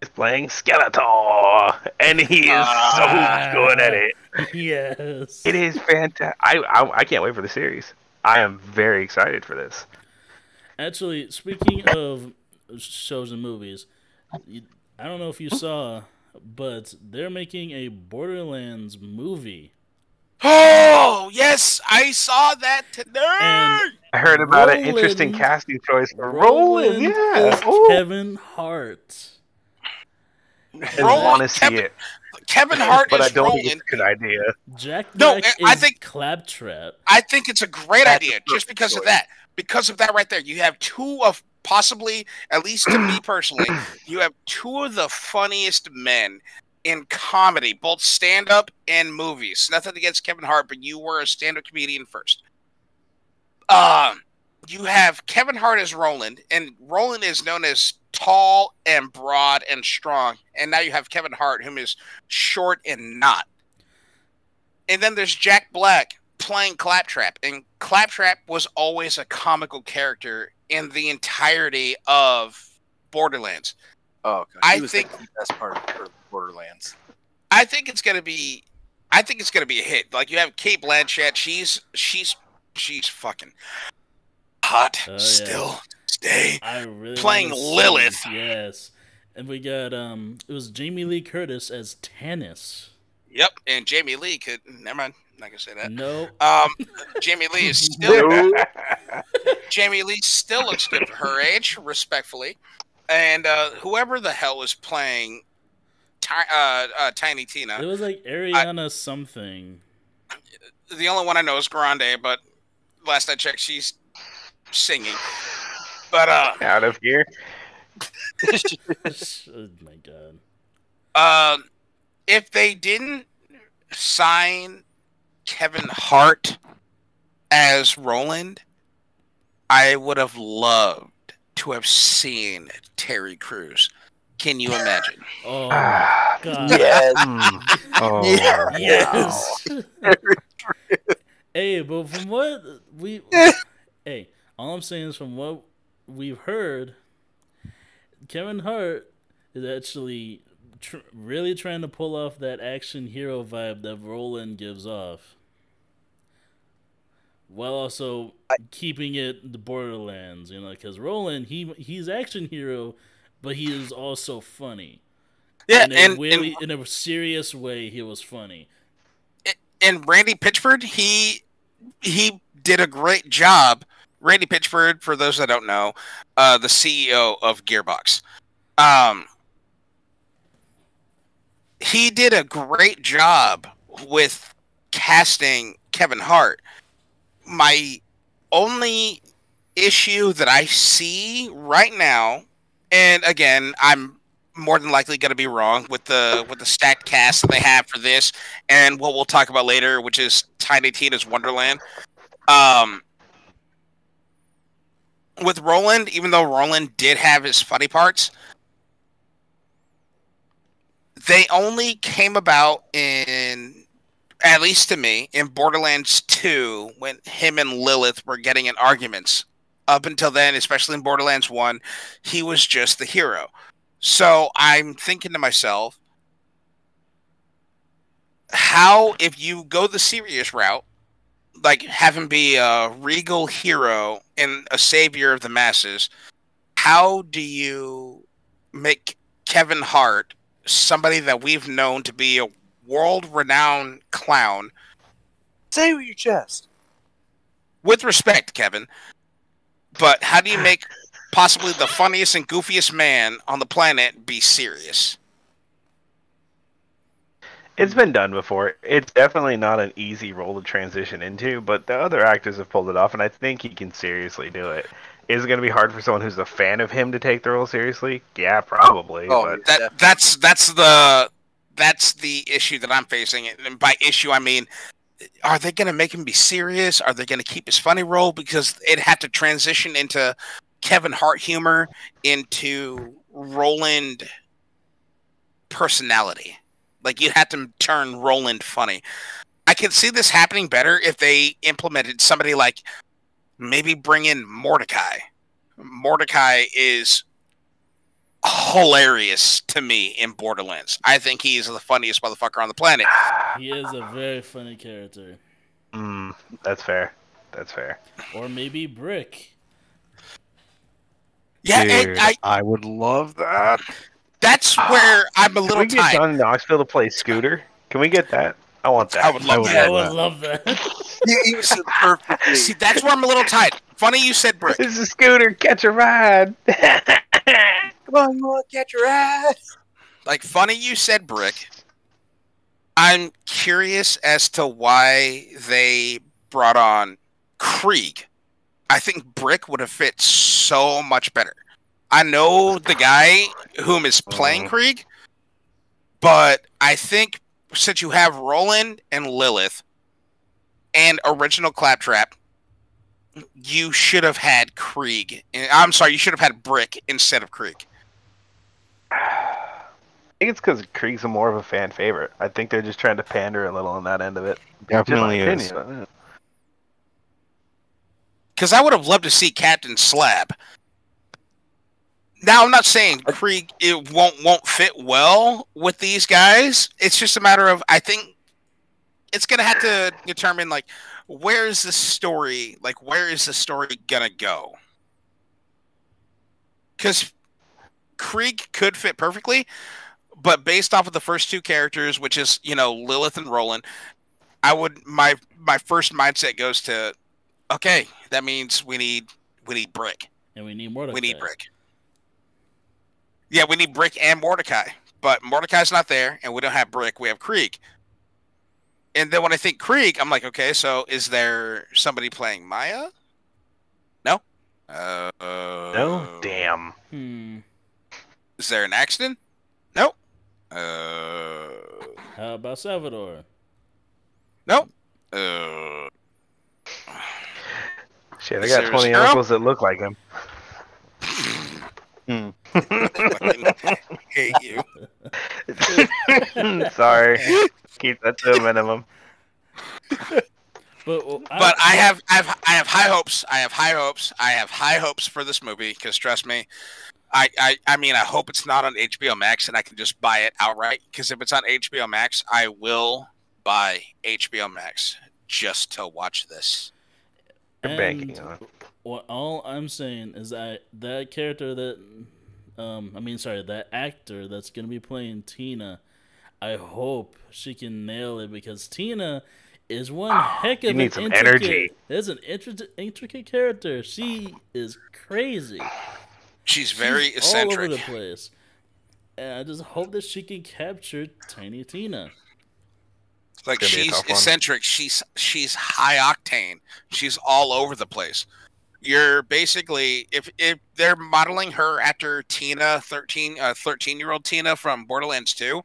He's playing Skeletor, and he is Ah. so good at it. (laughs) yes. It is fantastic. I, I I can't wait for the series. I am very excited for this. Actually, speaking of shows and movies, I don't know if you saw, but they're making a Borderlands movie. Oh yes, I saw that today. And I heard about an interesting casting choice for Roland. Yeah, is Ooh. Kevin Hart. I want to see it, Kevin (laughs) Hart but I is don't rolling. think it's a good idea. Jack No, Black I is think- Claptrap. I think it's a great That's idea a just perfect because of that. Because of that right there. You have two of possibly, at least to me (clears throat) personally, you have two of the funniest men in comedy, both stand up and movies. Nothing against Kevin Hart, but you were a stand up comedian first. Um, you have Kevin Hart as Roland, and Roland is known as tall and broad and strong. And now you have Kevin Hart, whom is short and not. And then there's Jack Black playing Claptrap, and Claptrap was always a comical character in the entirety of Borderlands. Oh, God. I was think- the best part of Borderlands. I think it's gonna be, I think it's gonna be a hit. Like you have Cate Blanchett, she's she's she's fucking hot Oh, yeah. still. Stay. I really Playing wanna Lilith. Yes. And we got um it was Jamie Lee Curtis as Tannis. Yep, and Jamie Lee could. Never mind. Not gonna say that. No. Um, Jamie Lee is (laughs) still Jamie Lee still looks good for her age, respectfully. And uh, whoever the hell is playing Ti- uh, uh, Tiny Tina. It was like Ariana something. the only one I know is Grande, but last I checked, she's singing. But uh, Out of here. (laughs) oh my god. uh, if they didn't sign Kevin Hart as Roland, I would have loved to have seen Terry Crews. Can you imagine? (sighs) Oh god. yes. (laughs) Mm. Oh, Yeah. Yes. (laughs) hey, but from what we (laughs) hey, all I'm saying is from what we've heard, Kevin Hart is actually tr- really trying to pull off that action hero vibe that Roland gives off, while also keeping it the Borderlands. You know, because Roland he he's action hero, but he is also funny. Yeah, in a and, and in a serious way, he was funny. and Randy Pitchford, he he did a great job. Randy Pitchford, for those that don't know, uh, the CEO of Gearbox, um, he did a great job with casting Kevin Hart. My only issue that I see right now, and again, I'm more than likely going to be wrong with the with the stacked cast that they have for this and what we'll talk about later, which is Tiny Tina's Wonderland. Um, with Roland, even though Roland did have his funny parts, they only came about in, at least to me, in Borderlands 2 when him and Lilith were getting in arguments. Up until then, especially in Borderlands 1, he was just the hero. So I'm thinking to myself, how if you go the serious route, like have him be a regal hero and a savior of the masses, how do you make Kevin Hart somebody that we've known to be a world-renowned clown? Say it with your chest. With respect, Kevin, but how do you make possibly the funniest and goofiest man on the planet be serious? It's been done before. It's definitely not an easy role to transition into, but the other actors have pulled it off, and I think he can seriously do it. Is it going to be hard for someone who's a fan of him to take the role seriously? Yeah, probably. Oh, but that, that's that's the that's the issue that I'm facing, and by issue I mean, are they going to make him be serious? Are they going to keep his funny role because it had to transition into Kevin Hart humor into Roland personality? Like you had to turn Roland funny. I could see this happening better if they implemented somebody like maybe bring in Mordecai. Mordecai is hilarious to me in Borderlands. I think he's the funniest motherfucker on the planet. He is a very funny character. mm, that's fair. That's fair. Or maybe Brick. Yeah, Dude, I, I would love that. that's where I'm a Can little we get tight. Johnny Knoxville to play Scooter? Can we get that? I want that. I would love would I would that. love that. You, you said perfectly. See, that's where I'm a little tight. Funny you said brick. This is Scooter. Catch a ride. (laughs) Come on, you want to catch your ass? Like funny you said brick. I'm curious as to why they brought on Krieg. I think Brick would have fit so much better. I know the guy whom is playing Mhm. Krieg, but I think since you have Roland and Lilith and original Claptrap, you should have had Krieg. I'm sorry, you should have had Brick instead of Krieg. I think it's because Krieg's a more of a fan favorite. I think they're just trying to pander a little on that end of it. Just my Definitely is. because I would have loved to see Captain Slab. Now I'm not saying Krieg it won't won't fit well with these guys. It's just a matter of I think it's gonna have to determine like where is the story like where is the story gonna go? Because Krieg could fit perfectly, but based off of the first two characters, which is you know Lilith and Roland, I would my my first mindset goes to, okay, that means we need we need brick. And we need more. We need brick. Yeah, we need brick and Mordecai, but Mordecai's not there, and we don't have brick. We have Krieg. And then when I think Krieg, I'm like, okay, so is there somebody playing Maya? No. Uh, No, damn. Hmm. Is there an accident? No. Uh, How about Salvador? no. Uh, Shit, I got 20 squirrel? uncles that look like him. Hmm. (laughs) fucking hate you. (laughs) Sorry. Keep that to a minimum. But, well, But I have, I have, I have high hopes. I have high hopes. I have high hopes for this movie because trust me, I, I, I mean, I hope it's not on HBO Max and I can just buy it outright. Because if it's on HBO Max, I will buy HBO Max just to watch this. You're banking And on. What all I'm saying is that that character that, um, I mean, sorry, that actor that's gonna be playing Tina, I hope she can nail it because Tina is one heck you of need an some intricate. energy. Is an intricate, intricate character. She is crazy. She's very She's all over the place, and I just hope that she can capture Tiny Tina. Like Gonna be a she's tough one. eccentric. She's she's high octane. She's all over the place. You're basically if if they're modeling her after Tina, 13 uh 13 year old Tina from Borderlands 2,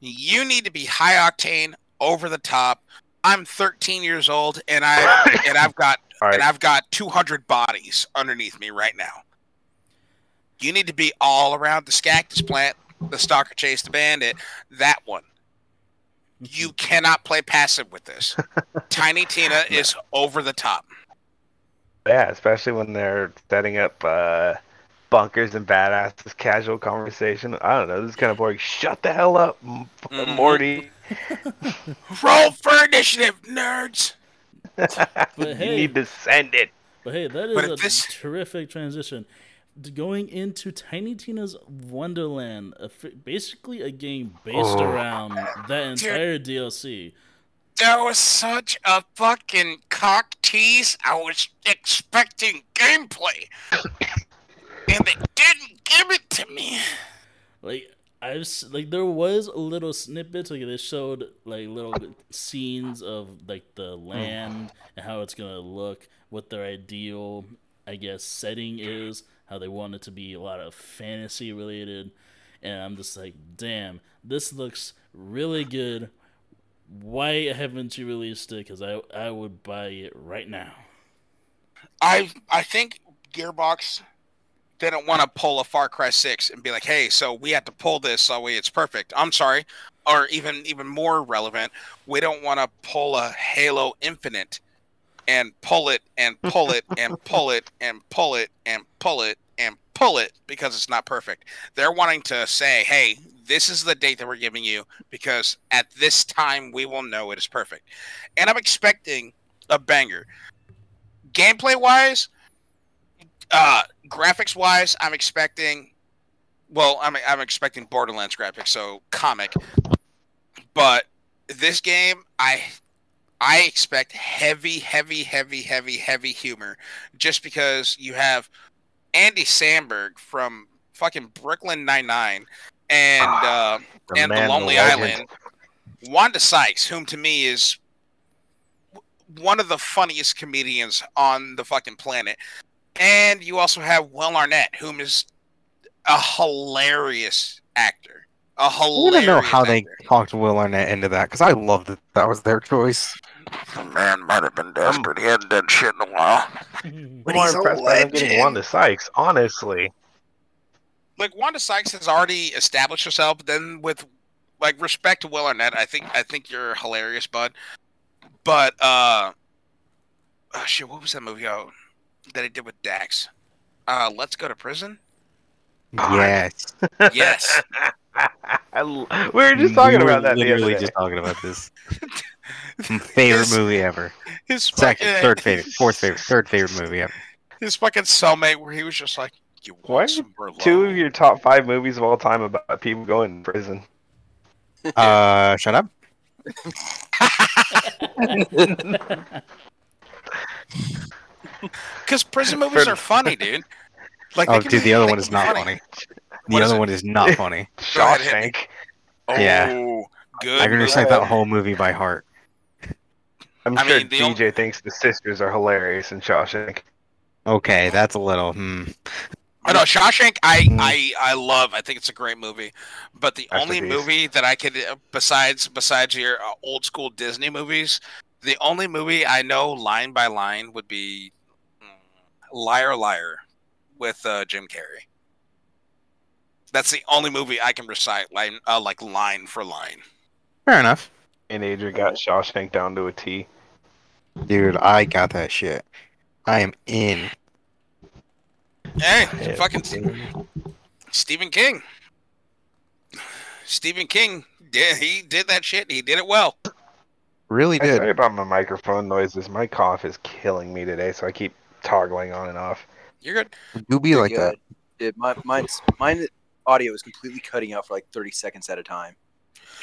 you need to be high octane, over the top. I'm 13 years old and I (coughs) and I've got All and. I've got 200 bodies underneath me right now. You need to be all around the Scactus plant, the Stalker Chase the Bandit, that one. (laughs) You cannot play passive with this. (laughs) Tiny Tina is over the top. Yeah, especially when they're setting up uh, bunkers and badasses, casual conversation. I don't know. This is kind of boring. Shut the hell up, M- Mhm. Morty. (laughs) Roll for initiative, nerds. (laughs) But you hey- need to send it. But hey, that is But a this- terrific transition. Going into Tiny Tina's Wonderland, a f- basically a game based Oh. around that entire DLC. That was such a fucking cock tease. I was expecting gameplay. and they didn't give it to me. Like I was like, there was a little snippets like they showed like little scenes of like the land and how it's gonna look, what their ideal, I guess, setting is, how they want it to be a lot of fantasy related, and I'm just like, damn, this looks really good. Why haven't you released it? Because I I would buy it right now. I I think Gearbox didn't want to pull a Far Cry 6 and be like, "Hey, so we have to pull this so way it's perfect." I'm sorry, or even even more relevant, we don't want to pull a Halo Infinite and pull it and pull it (laughs) and pull it and pull it and pull it and pull it because it's not perfect. They're wanting to say, "Hey, this is the date that we're giving you because at this time we will know it is perfect." And I'm expecting a banger. Gameplay wise, uh graphics wise i'm expecting well i'm i'm expecting borderlands graphics so comic but this game i i expect heavy heavy heavy heavy heavy humor just because you have andy samberg from fucking brooklyn 99 and uh The and the lonely legend. island wanda sykes whom to me is one of the funniest comedians on the fucking planet and you also have Will Arnett, whom is a hilarious actor. A I hilarious. I want to know how they talked Will Arnett into that because I loved that that was their choice. The man might have been desperate. He hadn't done shit in a while. (laughs) But More he's impressed by them getting legend. Wanda Sykes, honestly. Like Wanda Sykes has already established herself. Then with like respect to Will Arnett, I think I think you're hilarious, bud. But uh, oh shit, what was that movie oh, that he did with Dax? Uh, Let's go to prison. Yes, Yes. (laughs) I l- we were just talking We were about that the other Literally day. just talking about this. (laughs) favorite His- movie ever. His Second, fucking- third favorite, fourth favorite, third favorite movie ever. His fucking cellmate, where he was just like, "You want Why some Merlot?" Two of your top five movies of all time about people going to prison. (laughs) Uh, shut up. (laughs) Because prison movies are funny, dude. Like, Oh, dude, the other one is not funny. The What is other it? one is not (laughs) funny. Go ahead, hit me. Shawshank. Oh, Yeah. good. I can recite that whole movie by heart. I'm I sure mean, the ol- DJ thinks the sisters are hilarious in Shawshank. Okay, that's a little. Hmm. I know Shawshank. I, Mm. I I love. I think it's a great movie. But the only Masterpiece. movie that I could, uh, besides besides your uh, old school Disney movies, the only movie I know line by line would be mm, Liar Liar with uh, Jim Carrey. That's the only movie I can recite line uh, like line for line. Fair enough, And Adrian got Shawshank down to a T. dude. I got that shit. I am in. Hey, Yeah. fucking Stephen King. Stephen King did he did that shit. He did it well. Really Hey, Sorry did. about my microphone noises. My cough is killing me today, so I keep toggling on and off. You're good. Do be You're like that. good. It, my, mine's, mine audio is completely cutting out for like 30 seconds at a time.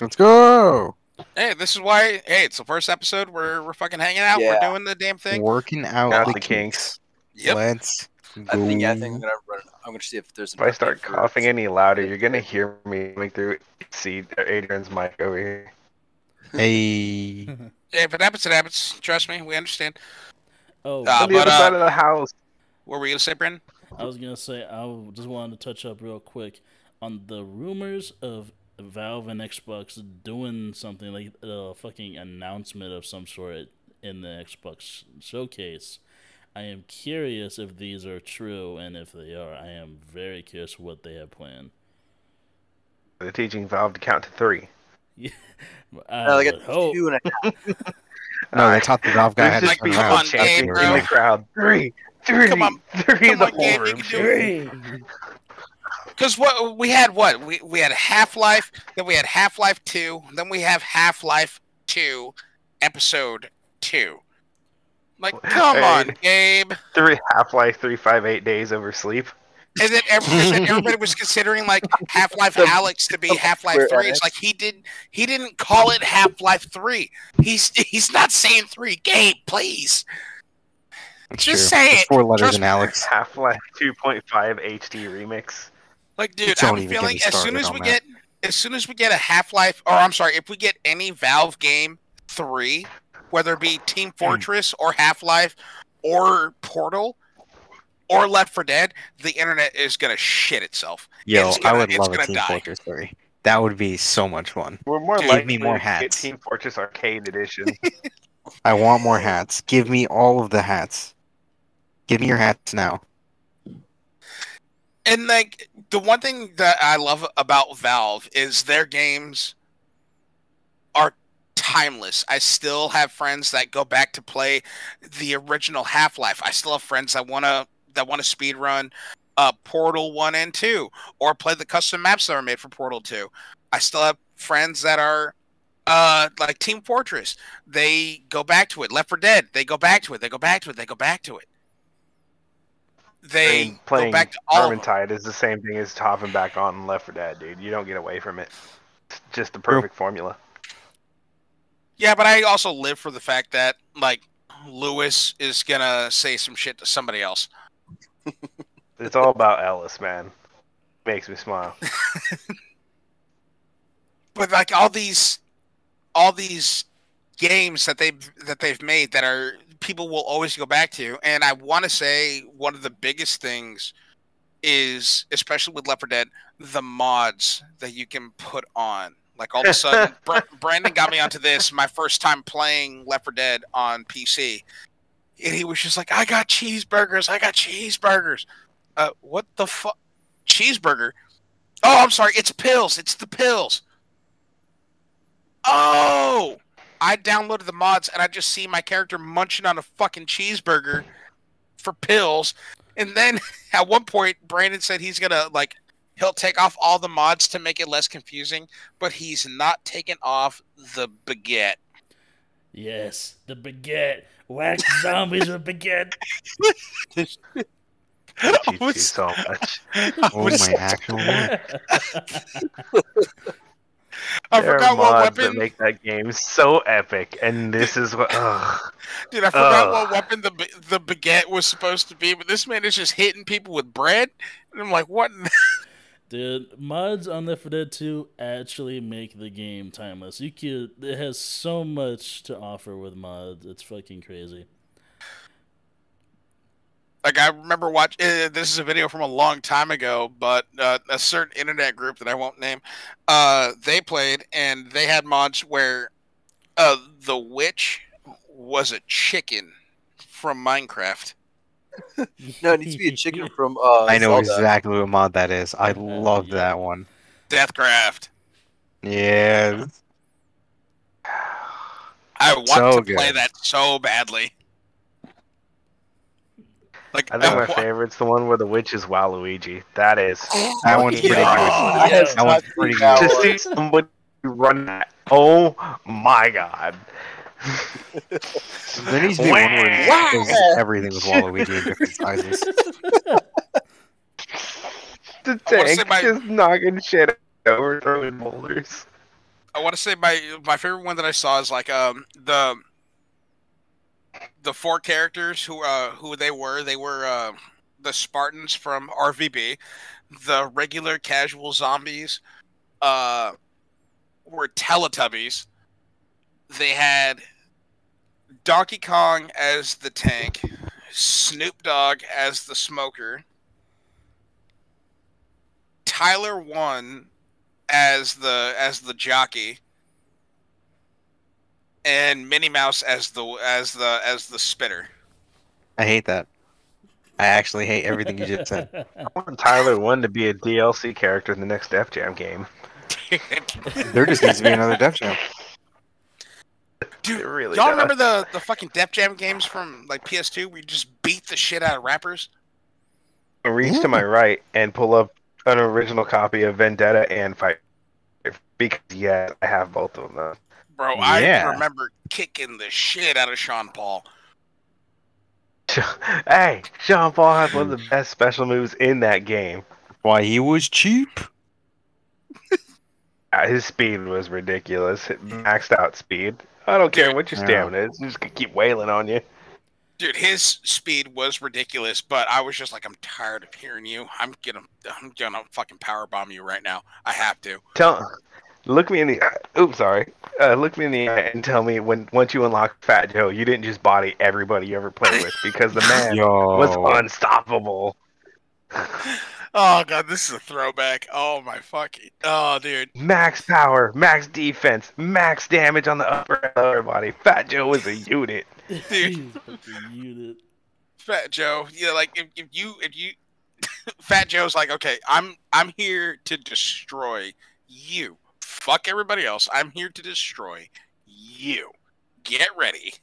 Let's go. Hey, this is why. Hey, it's the first episode. We're we're fucking hanging out. Yeah. We're doing the damn thing. Working out Got the the kinks. Yep. Let's I think, yeah, I think I'm gonna run. I'm gonna see if there's. If I start coughing any louder, you're gonna hear me coming through see Adrian's mic over here. Hey. (laughs) Hey, if it happens, it happens. Trust me, we understand. oh, Uh, on the but, other uh, side of the house. What were you gonna say, Brandon? I was gonna say I w- just wanted to touch up real quick on the rumors of Valve and Xbox doing something like a fucking announcement of some sort in the Xbox showcase. I am curious if these are true, and if they are, I am very curious what they have planned. They're teaching Valve to count to three. Yeah, (laughs) I No, they got hope. two and a half. (laughs) No, they taught the Valve guy how to just Like, turn come around. on, That's Gabe, the bro. in the crowd. Three, three, Come on. three in Come the on, Gabe, whole you room. can do it. Three. Because what we had, what we we had Half Life, then we had Half Life Two, then we have Half Life Two, Episode Two. Like, (laughs) come on, Gabe. Three Half Life three five eight days over sleep. And then, every, and everybody (laughs) was considering like Half Life The- Alyx to be Half Life Square Three. It's like he didn't he didn't call it Half Life Three. He's he's not saying three. Gabe, please. That's Just true. say It's it. Four letters Trust in. Alyx. Half Life two point five HD remix. Like, dude, Don't I'm feeling as soon as we that. get as soon as we get a Half Life, or I'm sorry, if we get any Valve game three, whether it be Team hmm. Fortress or Half Life or Portal or Left 4 Dead, the internet is gonna shit itself. Yo, It's I gonna- would it's love a Team die. Fortress 3. That would be so much fun. We're more Dude, give likely me more to get hats. Team Fortress Arcade Edition. (laughs) I want more hats. Give me all of the hats. Give me your hats now. And like the one thing that I love about Valve is their games are timeless. I still have friends that go back to play the original Half-Life. I still have friends that want to that want to speed run uh Portal 1 and 2 or play the custom maps that are made for Portal 2. I still have friends that are uh like Team Fortress. They go back to it. Left 4 Dead, they go back to it. They go back to it. They go back to it. They I mean, playing go back to all. Vermintide is the same thing as hopping back on Left 4 Dead, dude. You don't get away from it. It's just the True. perfect formula. Yeah, but I also live for the fact that like Lewis is gonna say some shit to somebody else. (laughs) It's all about Ellis, man. Makes me smile. (laughs) But like all these, all these games that they that they've made that are people will always go back to, and I want to say one of the biggest things is especially with Left 4 Dead the mods that you can put on. Like all of a sudden, (laughs) Br- Brandon got me onto this my first time playing Left 4 Dead on PC, and he was just like, "I got cheeseburgers, I got cheeseburgers." Uh, what the fuck? Cheeseburger? Oh, I'm sorry. It's pills. It's the pills. Oh, I downloaded the mods and I just see my character munching on a fucking cheeseburger for pills, and then (laughs) at one point Brandon said he's gonna like he'll take off all the mods to make it less confusing, but he's not taking off the baguette. Yes, the baguette. Wax (laughs) zombies with baguette. Teach (laughs) you was- so much. (laughs) I Oh was- my actual. I There are forgot what mods that make that game so epic, and this is what. Ugh. Dude, I forgot Ugh. what weapon the the baguette was supposed to be, but this man is just hitting people with bread, and I'm like, what? Dude, mods on Left 4 Dead 2 actually make the game timeless. You could it has so much to offer with mods. It's fucking crazy. Like I remember watching. Uh, this is a video from a long time ago, but uh, a certain internet group that I won't name, uh, they played, and they had mods where uh, the witch was a chicken from Minecraft. (laughs) No, it needs to be a chicken (laughs) from. Uh, I know Zelda. exactly what mod that is. I love yeah. that one. Deathcraft. Yeah. I want So to play that so badly. Like I think I my wa- favorite's the one where the witch is Waluigi. That is That one's pretty good. I have Yeah. That one's pretty good. that to see somebody run that. Oh my god! There needs to be one where Wow. does everything with Waluigi in different sizes. (laughs) The I wanna say tank my- just knocking shit over, throwing boulders. I want to say my my favorite one that I saw is like um the the four characters who uh who they were they were uh the Spartans from RVB, the regular casual zombies uh were Teletubbies. They had Donkey Kong as the tank, Snoop Dogg as the smoker, Tyler one as the as the jockey and Minnie Mouse as the as the as the spitter. I hate that. I actually hate everything you just said. (laughs) I want Tyler One to be a DLC character in the next Def Jam game. There just needs to be another Def Jam. Dude, It really y'all does. remember the the fucking Def Jam games from like PS2 where you just beat the shit out of rappers? Reach to my right and pull up an original copy of Vendetta and Fight. Because yeah, I have both of them. Bro, I remember kicking the shit out of Sean Paul. (laughs) hey, Sean Paul has one of the best special moves in that game. Why he was cheap? Uh, (laughs) His speed was ridiculous. It maxed out speed. I don't care what your Yeah. stamina is. He's just gonna keep wailing on you. Dude, his speed was ridiculous, but I was just like, I'm tired of hearing you. I'm gonna, I'm gonna fucking power bomb you right now. I have to. Tell, look me in the. Oops, sorry. Uh, look me in the eye and tell me when once you unlock Fat Joe, you didn't just body everybody you ever played with because the (laughs) man Yo. was unstoppable. (laughs) Oh god, this is a throwback. Oh my fucking. Oh dude. Max power, max defense, max damage on the upper lower body. Fat Joe is a unit. (laughs) Dude. A unit. Fat Joe. Yeah, like if, if you if you (laughs) Fat Joe's like, okay, I'm I'm here to destroy you. Fuck everybody else. I'm here to destroy you. Get ready.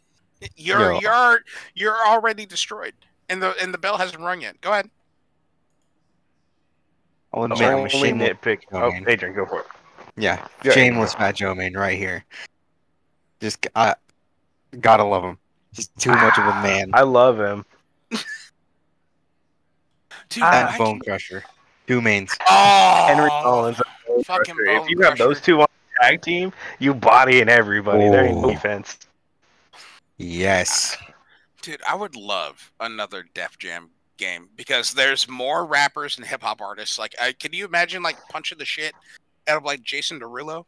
You're Yo. you're you're already destroyed. And the and the bell hasn't rung yet. Go ahead. I'll admit, The only shameless, nitpick. Oh, Oh, man. Adrian, go for it. yeah, Yeah. shameless Fat Joe man right here. Just, I gotta love him. He's too much of a man. I love him. Dude, and I Bone can- Crusher. Two mains. Oh, Henry Collins. fucking If Bone you have those two on the tag team, you bodying everybody. There ain't no Oh. defense. Yes. Dude, I would love another Def Jam game because there's more rappers and hip hop artists. Like, I, can you imagine like punching the shit out of like Jason Derulo?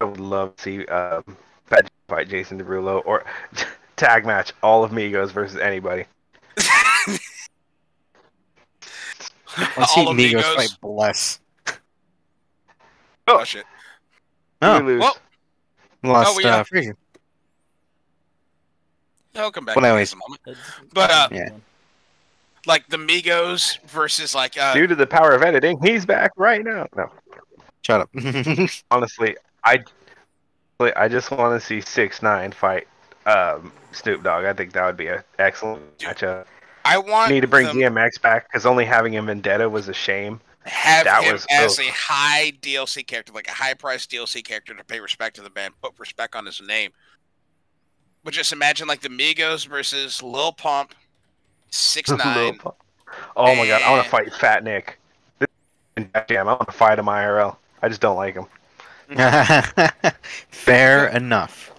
I would love to see um, Fat fight Jason Derulo or (laughs) tag match all of Migos versus anybody. (laughs) Let's see All Migos Amigos. fight Bless. Oh shit! Oh, We lose. Well, lost Oh, yeah. uh, Frazier. I'll come back. Well, anyways. in a moment. But, uh, Yeah. Like the Migos versus like uh, Due to the power of editing, he's back right now. No, Shut up. (laughs) honestly, I, I just want to see six nine fight um, Snoop Dogg. I think that would be an excellent matchup. I want Need to bring them DMX back because only having him Vendetta was a shame. have that him was- as ugh. a high DLC character, like a high price DLC character to pay respect to the band, put respect on his name. But just imagine like the Migos versus Lil Pump, six (laughs) nine. oh my god, I want to fight Fat Nick. This is Def Jam. I want to fight him IRL. I just don't like him. (laughs) Fair (laughs) enough.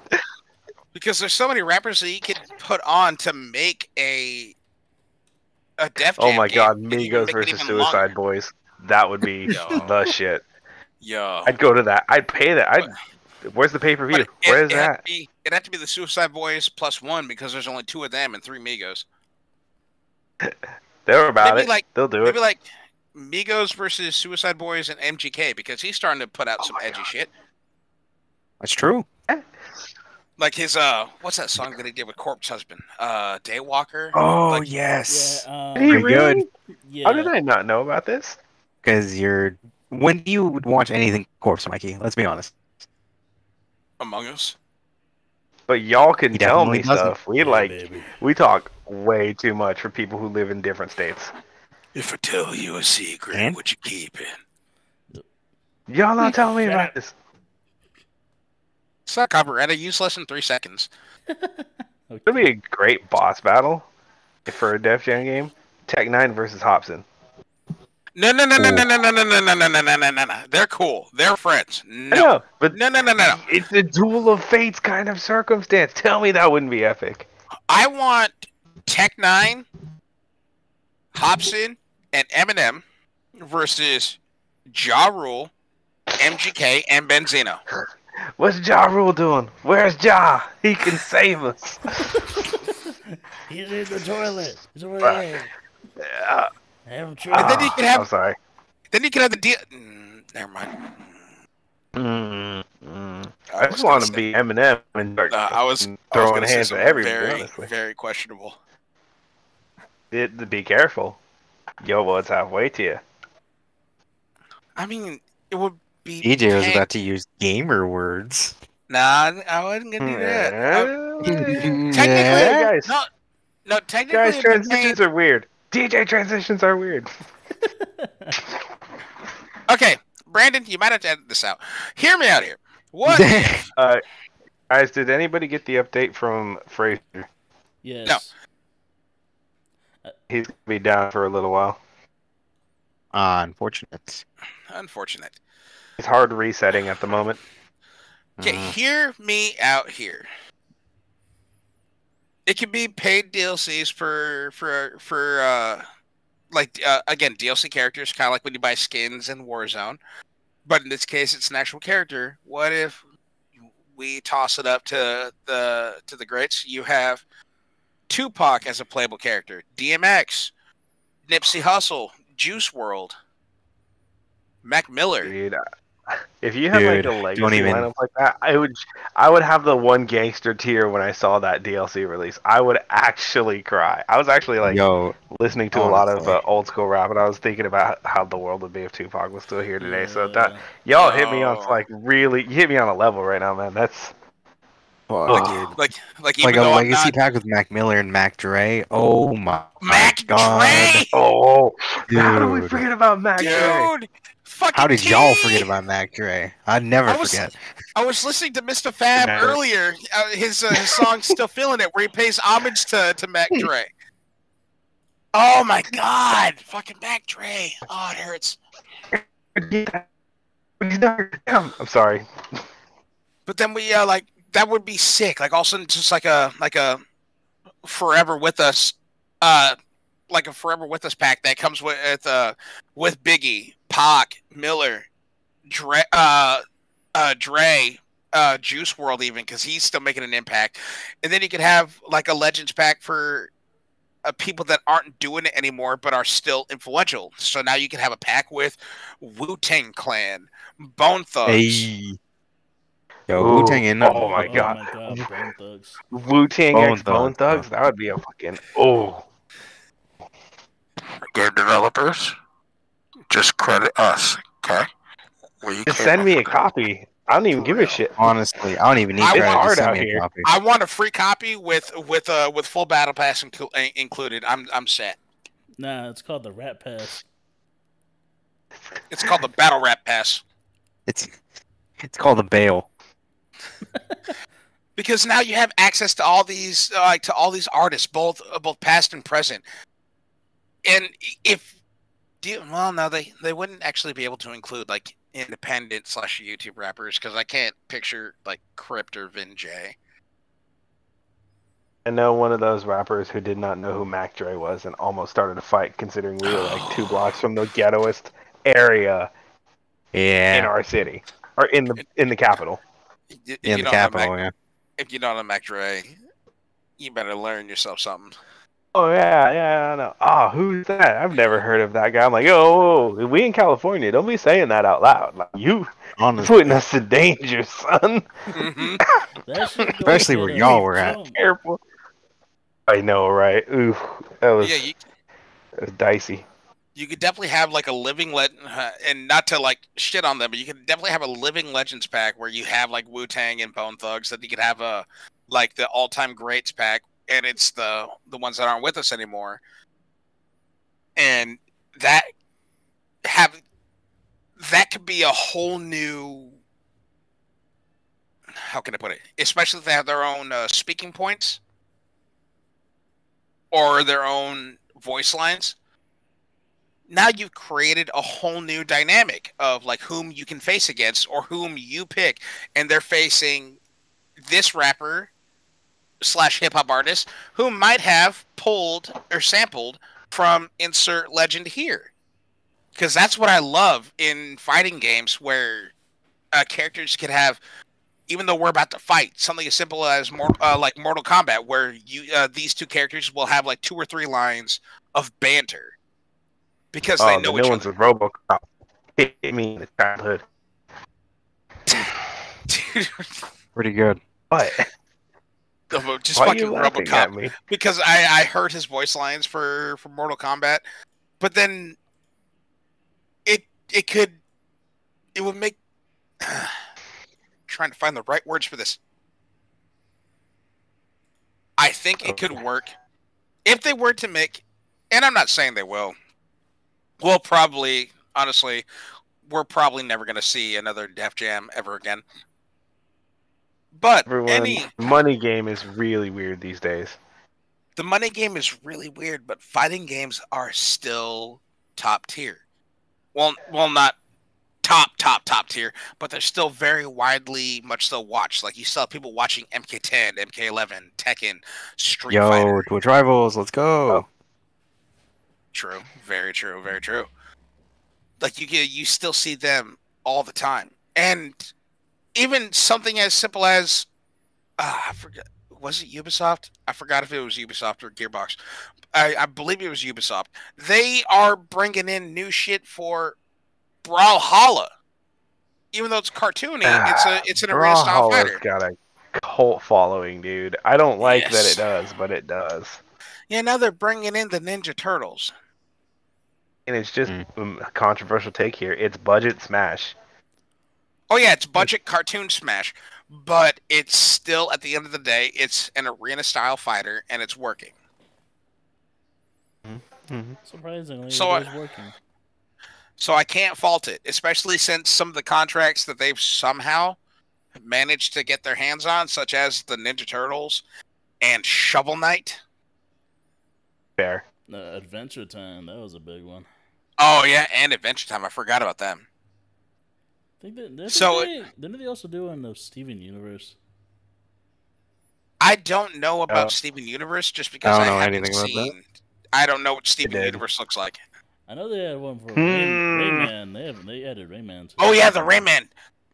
because there's so many rappers that you could put on to make a a Def Oh my god, and you can Migos versus Suicide longer. Boys. That would be the shit. Yo, I'd go to that. I'd pay that. I'd. Where's the pay per view? Where's that? be- It'd have to be the Suicide Boys plus one because there's only two of them and three Migos. (laughs) They're about maybe it. like- They'll do Maybe it. Maybe like Migos versus Suicide Boys and MGK because he's starting to put out Oh some edgy God. shit. That's true. Like his uh, what's that song that he did with Corpse Husband? Uh, Daywalker. Oh Like- yes, Yeah, um, Pretty good. yeah. How did I not know about this? because you're. When do you watch anything corpse, Mikey? Let's be honest. Among Us. But y'all can He tell me doesn't. stuff. We Yeah, like baby. we talk way too much for people who live in different states. If I tell you a secret, And? would you keep it? Y'all not telling me Shut about up. this. It's not copyright. I use less than three seconds. It'd be a great boss battle for a Def Jam game. Tech N9ne versus Hopsin. No, no, no, no, no, no, no, no, no, no, no, no, no, no, no, no. They're cool. They're friends. No, know, but no, no, no, no, no. it's a duel of fates kind of circumstance. Tell me that wouldn't be epic. I want Tech N9ne, Hopsin, and Eminem versus Ja Rule, MGK, and Benzino. What's Ja Rule doing? Where's Ja? He can save us. He's in the toilet. He's over there. Uh, Have him And try. then you can have- I'm sorry. Then you can have the deal. Mm, never mind. Mm, mm. I I just want to be Eminem and start Uh, I was I was throwing hands at something everyone. very, honestly, very questionable. It- be careful. Yo, well, it's halfway to you. I mean, it would be. DJ was about to use gamer words. Nah, I wasn't gonna do that. I- technically, Yeah, guys. no, no. Technically, Guys, it'd transitions are weird. DJ transitions are weird. (laughs) Okay, Brandon, you might have to edit this out. Hear me out here. What? (laughs) Uh, guys, did anybody get the update from Fraser? Yes. He's gonna be down for a little while. Ah, unfortunate. Unfortunate. It's hard resetting at the moment. Okay, Mm. hear me out here. It can be paid DLCs for for for uh like uh, again DLC characters, kind of like when you buy skins in Warzone. But in this case, it's an actual character. What if we toss it up to the to the greats? You have Tupac as a playable character, DMX, Nipsey Hussle, Juice WRLD, Mac Miller. Dude, if you had like Dude, a don't legacy even- lineup like that, I would, I would have the one gangster tier when I saw that DLC release. I would actually cry. I was actually like Yo, listening to a lot of uh, old school rap, and I was thinking about how the world would be if Tupac was still here today. So that y'all hit me on like really, you hit me on a level right now, man. That's fuck. Like like even Like a legacy not pack with Mac Miller and Mac Dre. Oh my Mac god, Dre, oh, how do we forget about Mac Dre? dude. Fucking How did y'all forget about Mac Dre? I'd never I was- forget. I was listening to Mr. Fab Never. earlier. Uh, his uh, his song (laughs) "Still Feeling It," where he pays homage to to Mac Dre. Oh my God, fucking Mac Dre. Oh, it hurts. (laughs) I'm sorry. But then we uh, like that would be sick. Like all of a sudden, just like a like a forever with us, uh, like a forever with us pack that comes with uh with Biggie, Pac, Miller, Dre, uh, uh, Dre, uh, Juice WRLD even because he's still making an impact, and then you could have like a Legends pack for. Uh, people that aren't doing it anymore but are still influential. So now you can have a pack with Wu Tang Clan, Bone Thugs, Hey. Yo, Wu Tang in oh my oh god. my god, Bone Thugs. Wu Tang Bone Bone Thugs, Thugs, that would be a fucking oh. game developers, just credit us, okay? Just send me a copy. I don't even give a shit. Honestly, I don't even need I credit. want- Just hard out me a here. copy. I want a free copy with with uh with full battle pass inclu- uh, included. I'm I'm set. Nah, it's called the Rat Pass. It's called the battle rap pass It's it's called the bail. (laughs) because now you have access to all these uh, to all these artists, both uh, both past and present. And if do you, well, no, they they wouldn't actually be able to include like independent slash YouTube rappers because I can't picture like Crypt or Vin Jay. I know one of those rappers who did not know who Mac Dre was and almost started a fight, considering we were like two (gasps) blocks from the ghettoest area Yeah. in our city or in the in the capital. If in the don't Mac- capital, yeah. if you don't know Mac Dre, you better learn yourself something. Oh yeah, yeah, I know. Oh, who's that? I've never heard of that guy. I'm like, oh, we in California. Don't be saying that out loud. Like you Honestly. putting us in danger, son. hmm That shit (laughs) goes Especially where y'all were at. jump. Careful. I know, right? Ooh, that was, Yeah, you, that was dicey. you could definitely have like a living legend, and not to like shit on them, but you could definitely have a living legends pack where you have like Wu Tang and Bone Thugs. That you could have a like the all time greats pack, and it's the the ones that aren't with us anymore, and that have that could be a whole new. How can I put it? Especially if they have their own uh, speaking points or their own voice lines now you've created a whole new dynamic of like whom you can face against or whom you pick and they're facing this rapper slash hip-hop artist who might have pulled or sampled from insert legend here because that's what i love in fighting games where uh, characters can have even though we're about to fight something as simple as more uh, like mortal kombat where you uh, these two characters will have like two or three lines of banter because they Oh, know the each new other. one's with RoboCop. Hit me in the childhood. Dude, (laughs) Pretty good. What? just Why fucking you laughing at RoboCop because I I heard his voice lines for for Mortal Kombat, but then it it could it would make (sighs) trying to find the right words for this. I think it could work if they were to make, and I'm not saying they will. We'll probably, honestly, we're probably never going to see another Def Jam ever again. But Everyone, any money game is really weird these days. the money game is really weird, but fighting games are still top tier. Well, well, not top, top, top tier, but they're still very widely, much so watched. Like you still have people watching MK10, MK11, Tekken, Street Yo, Fighter. Twitch Rivals, let's go. Oh. True, very true, very true. Like you get, you still see them all the time, and even something as simple as, uh, I forget, was it Ubisoft? I forgot if it was Ubisoft or Gearbox. I, I believe it was Ubisoft. They are bringing in new shit for Brawlhalla, even though it's cartoony. it's a it's an arena style Brawlhalla's fighter. got a cult following, dude. I don't like that it does, but it does. Yeah, now they're bringing in the Ninja Turtles. And it's just Mm. a controversial take here. It's budget smash. Oh yeah, it's budget cartoon smash, but it's still at the end of the day, it's an arena style fighter and it's working. Mhm. Surprisingly, So, it uh, working. So I can't fault it, especially since some of the contracts that they've somehow managed to get their hands on, such as the Ninja Turtles and Shovel Knight. Fair. Uh, Adventure Time, that was a big one. Oh yeah, and Adventure Time. I forgot about them. I think that, didn't So- they, didn't they also do one of Steven Universe? I don't know about Oh. Steven Universe just because I I, don't know haven't anything about that. seen. I don't know what Steven. Universe looks like. I know they had one for Hmm. Rayman. They have they added Rayman. To Oh yeah, the Rayman.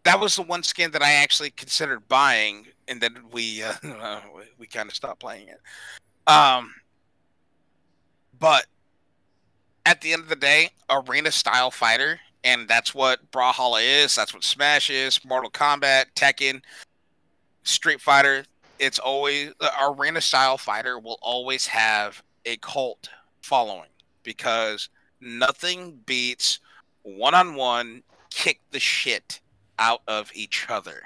That was the one skin that I actually considered buying, and then we (laughs) uh, we, we kind of stopped playing it. Um, but at the end of the day, arena style fighter, and that's what Brawlhalla is. That's what Smash is. Mortal Kombat, Tekken, Street Fighter. It's always the arena style fighter will always have a cult following because nothing beats one on one kick the shit out of each other.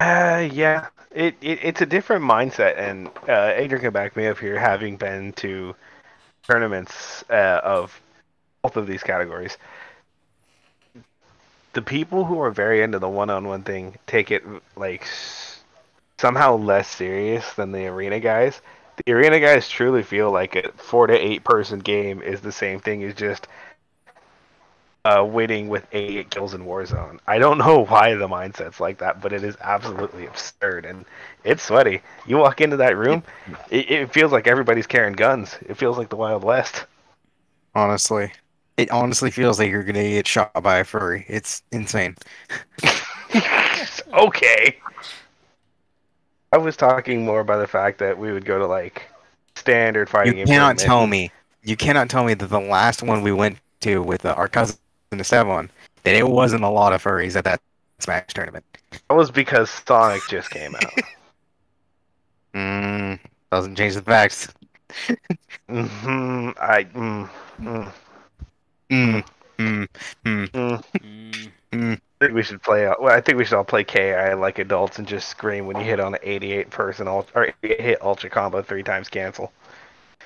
Uh, yeah. It, it it's a different mindset, and uh, Adrian can back me up here, having been to tournaments uh, of both of these categories. The people who are very into the one-on-one thing take it like somehow less serious than the arena guys. The arena guys truly feel like a four to eight person game is the same thing as just uh, waiting with eight kills in Warzone. I don't know (laughs) why the mindset's like that, but it is absolutely absurd and it's sweaty. You walk into that room, (laughs) it, it feels like everybody's carrying guns. It feels like the Wild West. Honestly, it honestly feels like you're gonna get shot by a furry. It's insane. (laughs) okay. I was talking more about the fact that we would go to like standard fighting. You cannot tell me. You cannot tell me that the last one we went to with uh, our cousin Esteban that it wasn't a lot of furries at that Smash tournament. That was because Sonic just came out. (laughs) Mm, doesn't change the facts. hmm I. Mm, mm, Mm, mm, mm. Mm, mm. I think we should play. uh, Well, I think we should all play KI like adults and just scream when you hit on an 88 person ult- or hit ultra combo three times cancel.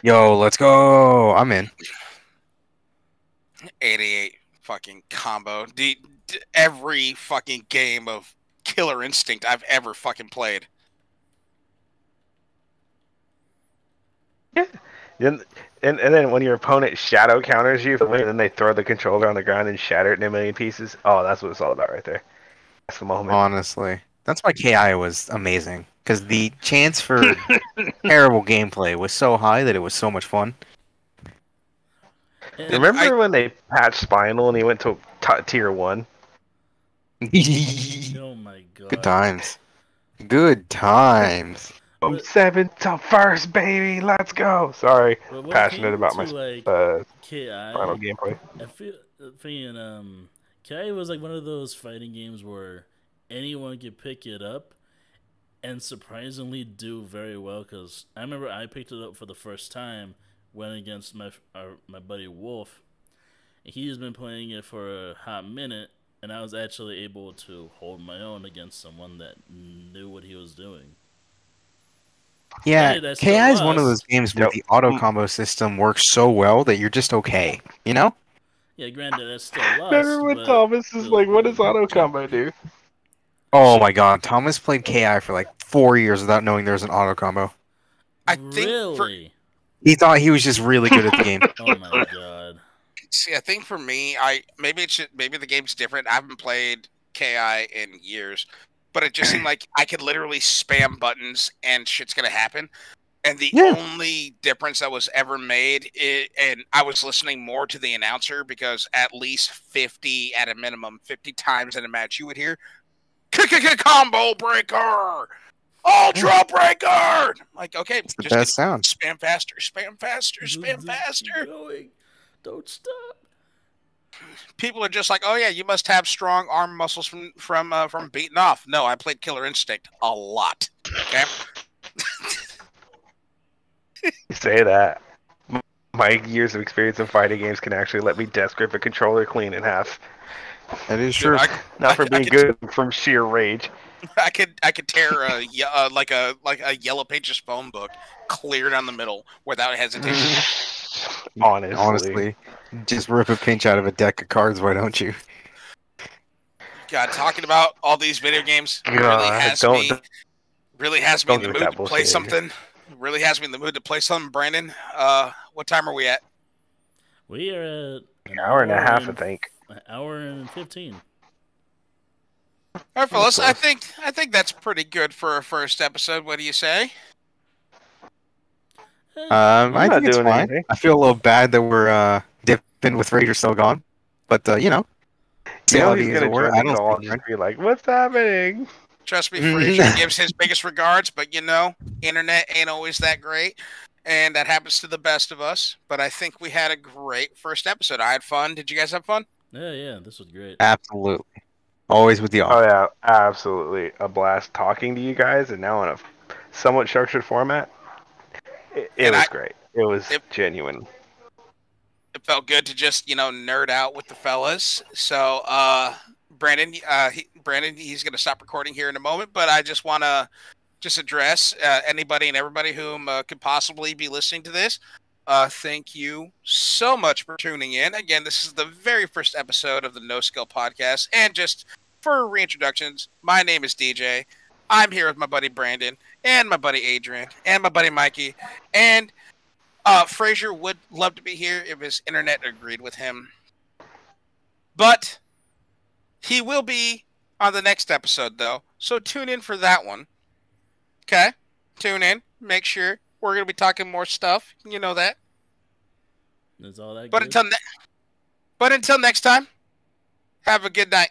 Yo, let's go. I'm in. 88 fucking combo. The, d- every fucking game of Killer Instinct I've ever fucking played. Then, and, and then when your opponent shadow counters you, and then they throw the controller on the ground and shatter it in a million pieces. Oh, that's what it's all about right there. That's the moment. Honestly, that's why KI was amazing because the chance for (laughs) terrible gameplay was so high that it was so much fun. And- Remember when they patched Spinal and he went to t- tier one? Good (laughs) oh my god. Good times. Good times. From But- seventh to first, baby. Let's go. Sorry, But when it passionate came about my to, like uh, KI. final gameplay. I feel thinking um KI was like one of those fighting games where anyone could pick it up and surprisingly do very well because I remember I picked it up for the first time went against my our, my buddy Wolf. He's been playing it for a hot minute and I was actually able to hold my own against someone that knew what he was doing. Yeah, Hey, KI is one of those games where Yep. the auto mm. combo system works so well that you're just okay. You know? Yeah, granted, that's still lost. Remember when but Thomas is like, "What does auto combo do?" Oh my god, Thomas played KI for like four years without knowing there was an auto combo. I think for really? He thought he was just really good at the game. (laughs) Oh my god. see, I think for me, I maybe it should maybe the game's different. I haven't played KI in years, but it just seemed like I could literally spam buttons and shit's gonna happen. And the Yeah. only difference that was ever made, i and I was listening more to the announcer because at least fifty, at a minimum, fifty times in a match, you would hear combo breaker, ultra breaker. Like, okay, It's the just best sound. spam faster, spam faster, spam faster. Don't stop. people are just like, "Oh yeah, you must have strong arm muscles from from uh, from beating off." No, I played Killer Instinct a lot. Okay, You say that. My years of experience in fighting games can actually let me death grip a controller clean in half. That is Dude, true. I, Not I- for I being could- good, from sheer rage. (laughs) I could I could tear a uh, like a like a yellow pages phone book clear down the middle without hesitation. (laughs) Honestly. Honestly, just rip a pinch out of a deck of cards. Why don't you? God, talking about all these video games really God, has don't- me really has me in the mood to play bullshit. something. Really has me in the mood to play something. Brandon, uh, what time are we at? We are at An hour and a half, I think. An hour and fifteen. All right, fellas. I think I think that's pretty good for a first episode. What do you say? Um, I not think it's doing fine. anything. I feel a little bad that we're uh, dipping with Raider still gone, but uh, you know, see You know he's gonna work. join I the don't call and be like, "What's happening?" Trust me. (laughs) Frazier gives his biggest regards, but you know, internet ain't always that great, and that happens to the best of us. But I think we had a great first episode. I had fun. Did you guys have fun? Yeah, yeah, this was great. absolutely. Always with the Oh yeah, absolutely a blast talking to you guys, and now in a somewhat structured format. It, it was I- great. It was It- genuine. It felt good to just you know nerd out with the fellas. So, uh, Brandon, uh, he, Brandon, he's gonna stop recording here in a moment, but I just want to just address uh, anybody and everybody whom uh, could possibly be listening to this. Uh, thank you so much for tuning in. Again, this is the very first episode of the No Skill Podcast, and just for reintroductions, my name is DJ. I'm here with my buddy Brandon and my buddy Adrian and my buddy Mikey, and uh, Frazier would love to be here if his internet agreed with him. But he will be on the next episode, though. So tune in for that one. Okay? Tune in. Make sure we're going to be talking more stuff. You know that. that. Is all that But good? until ne- but until next time, have a good night.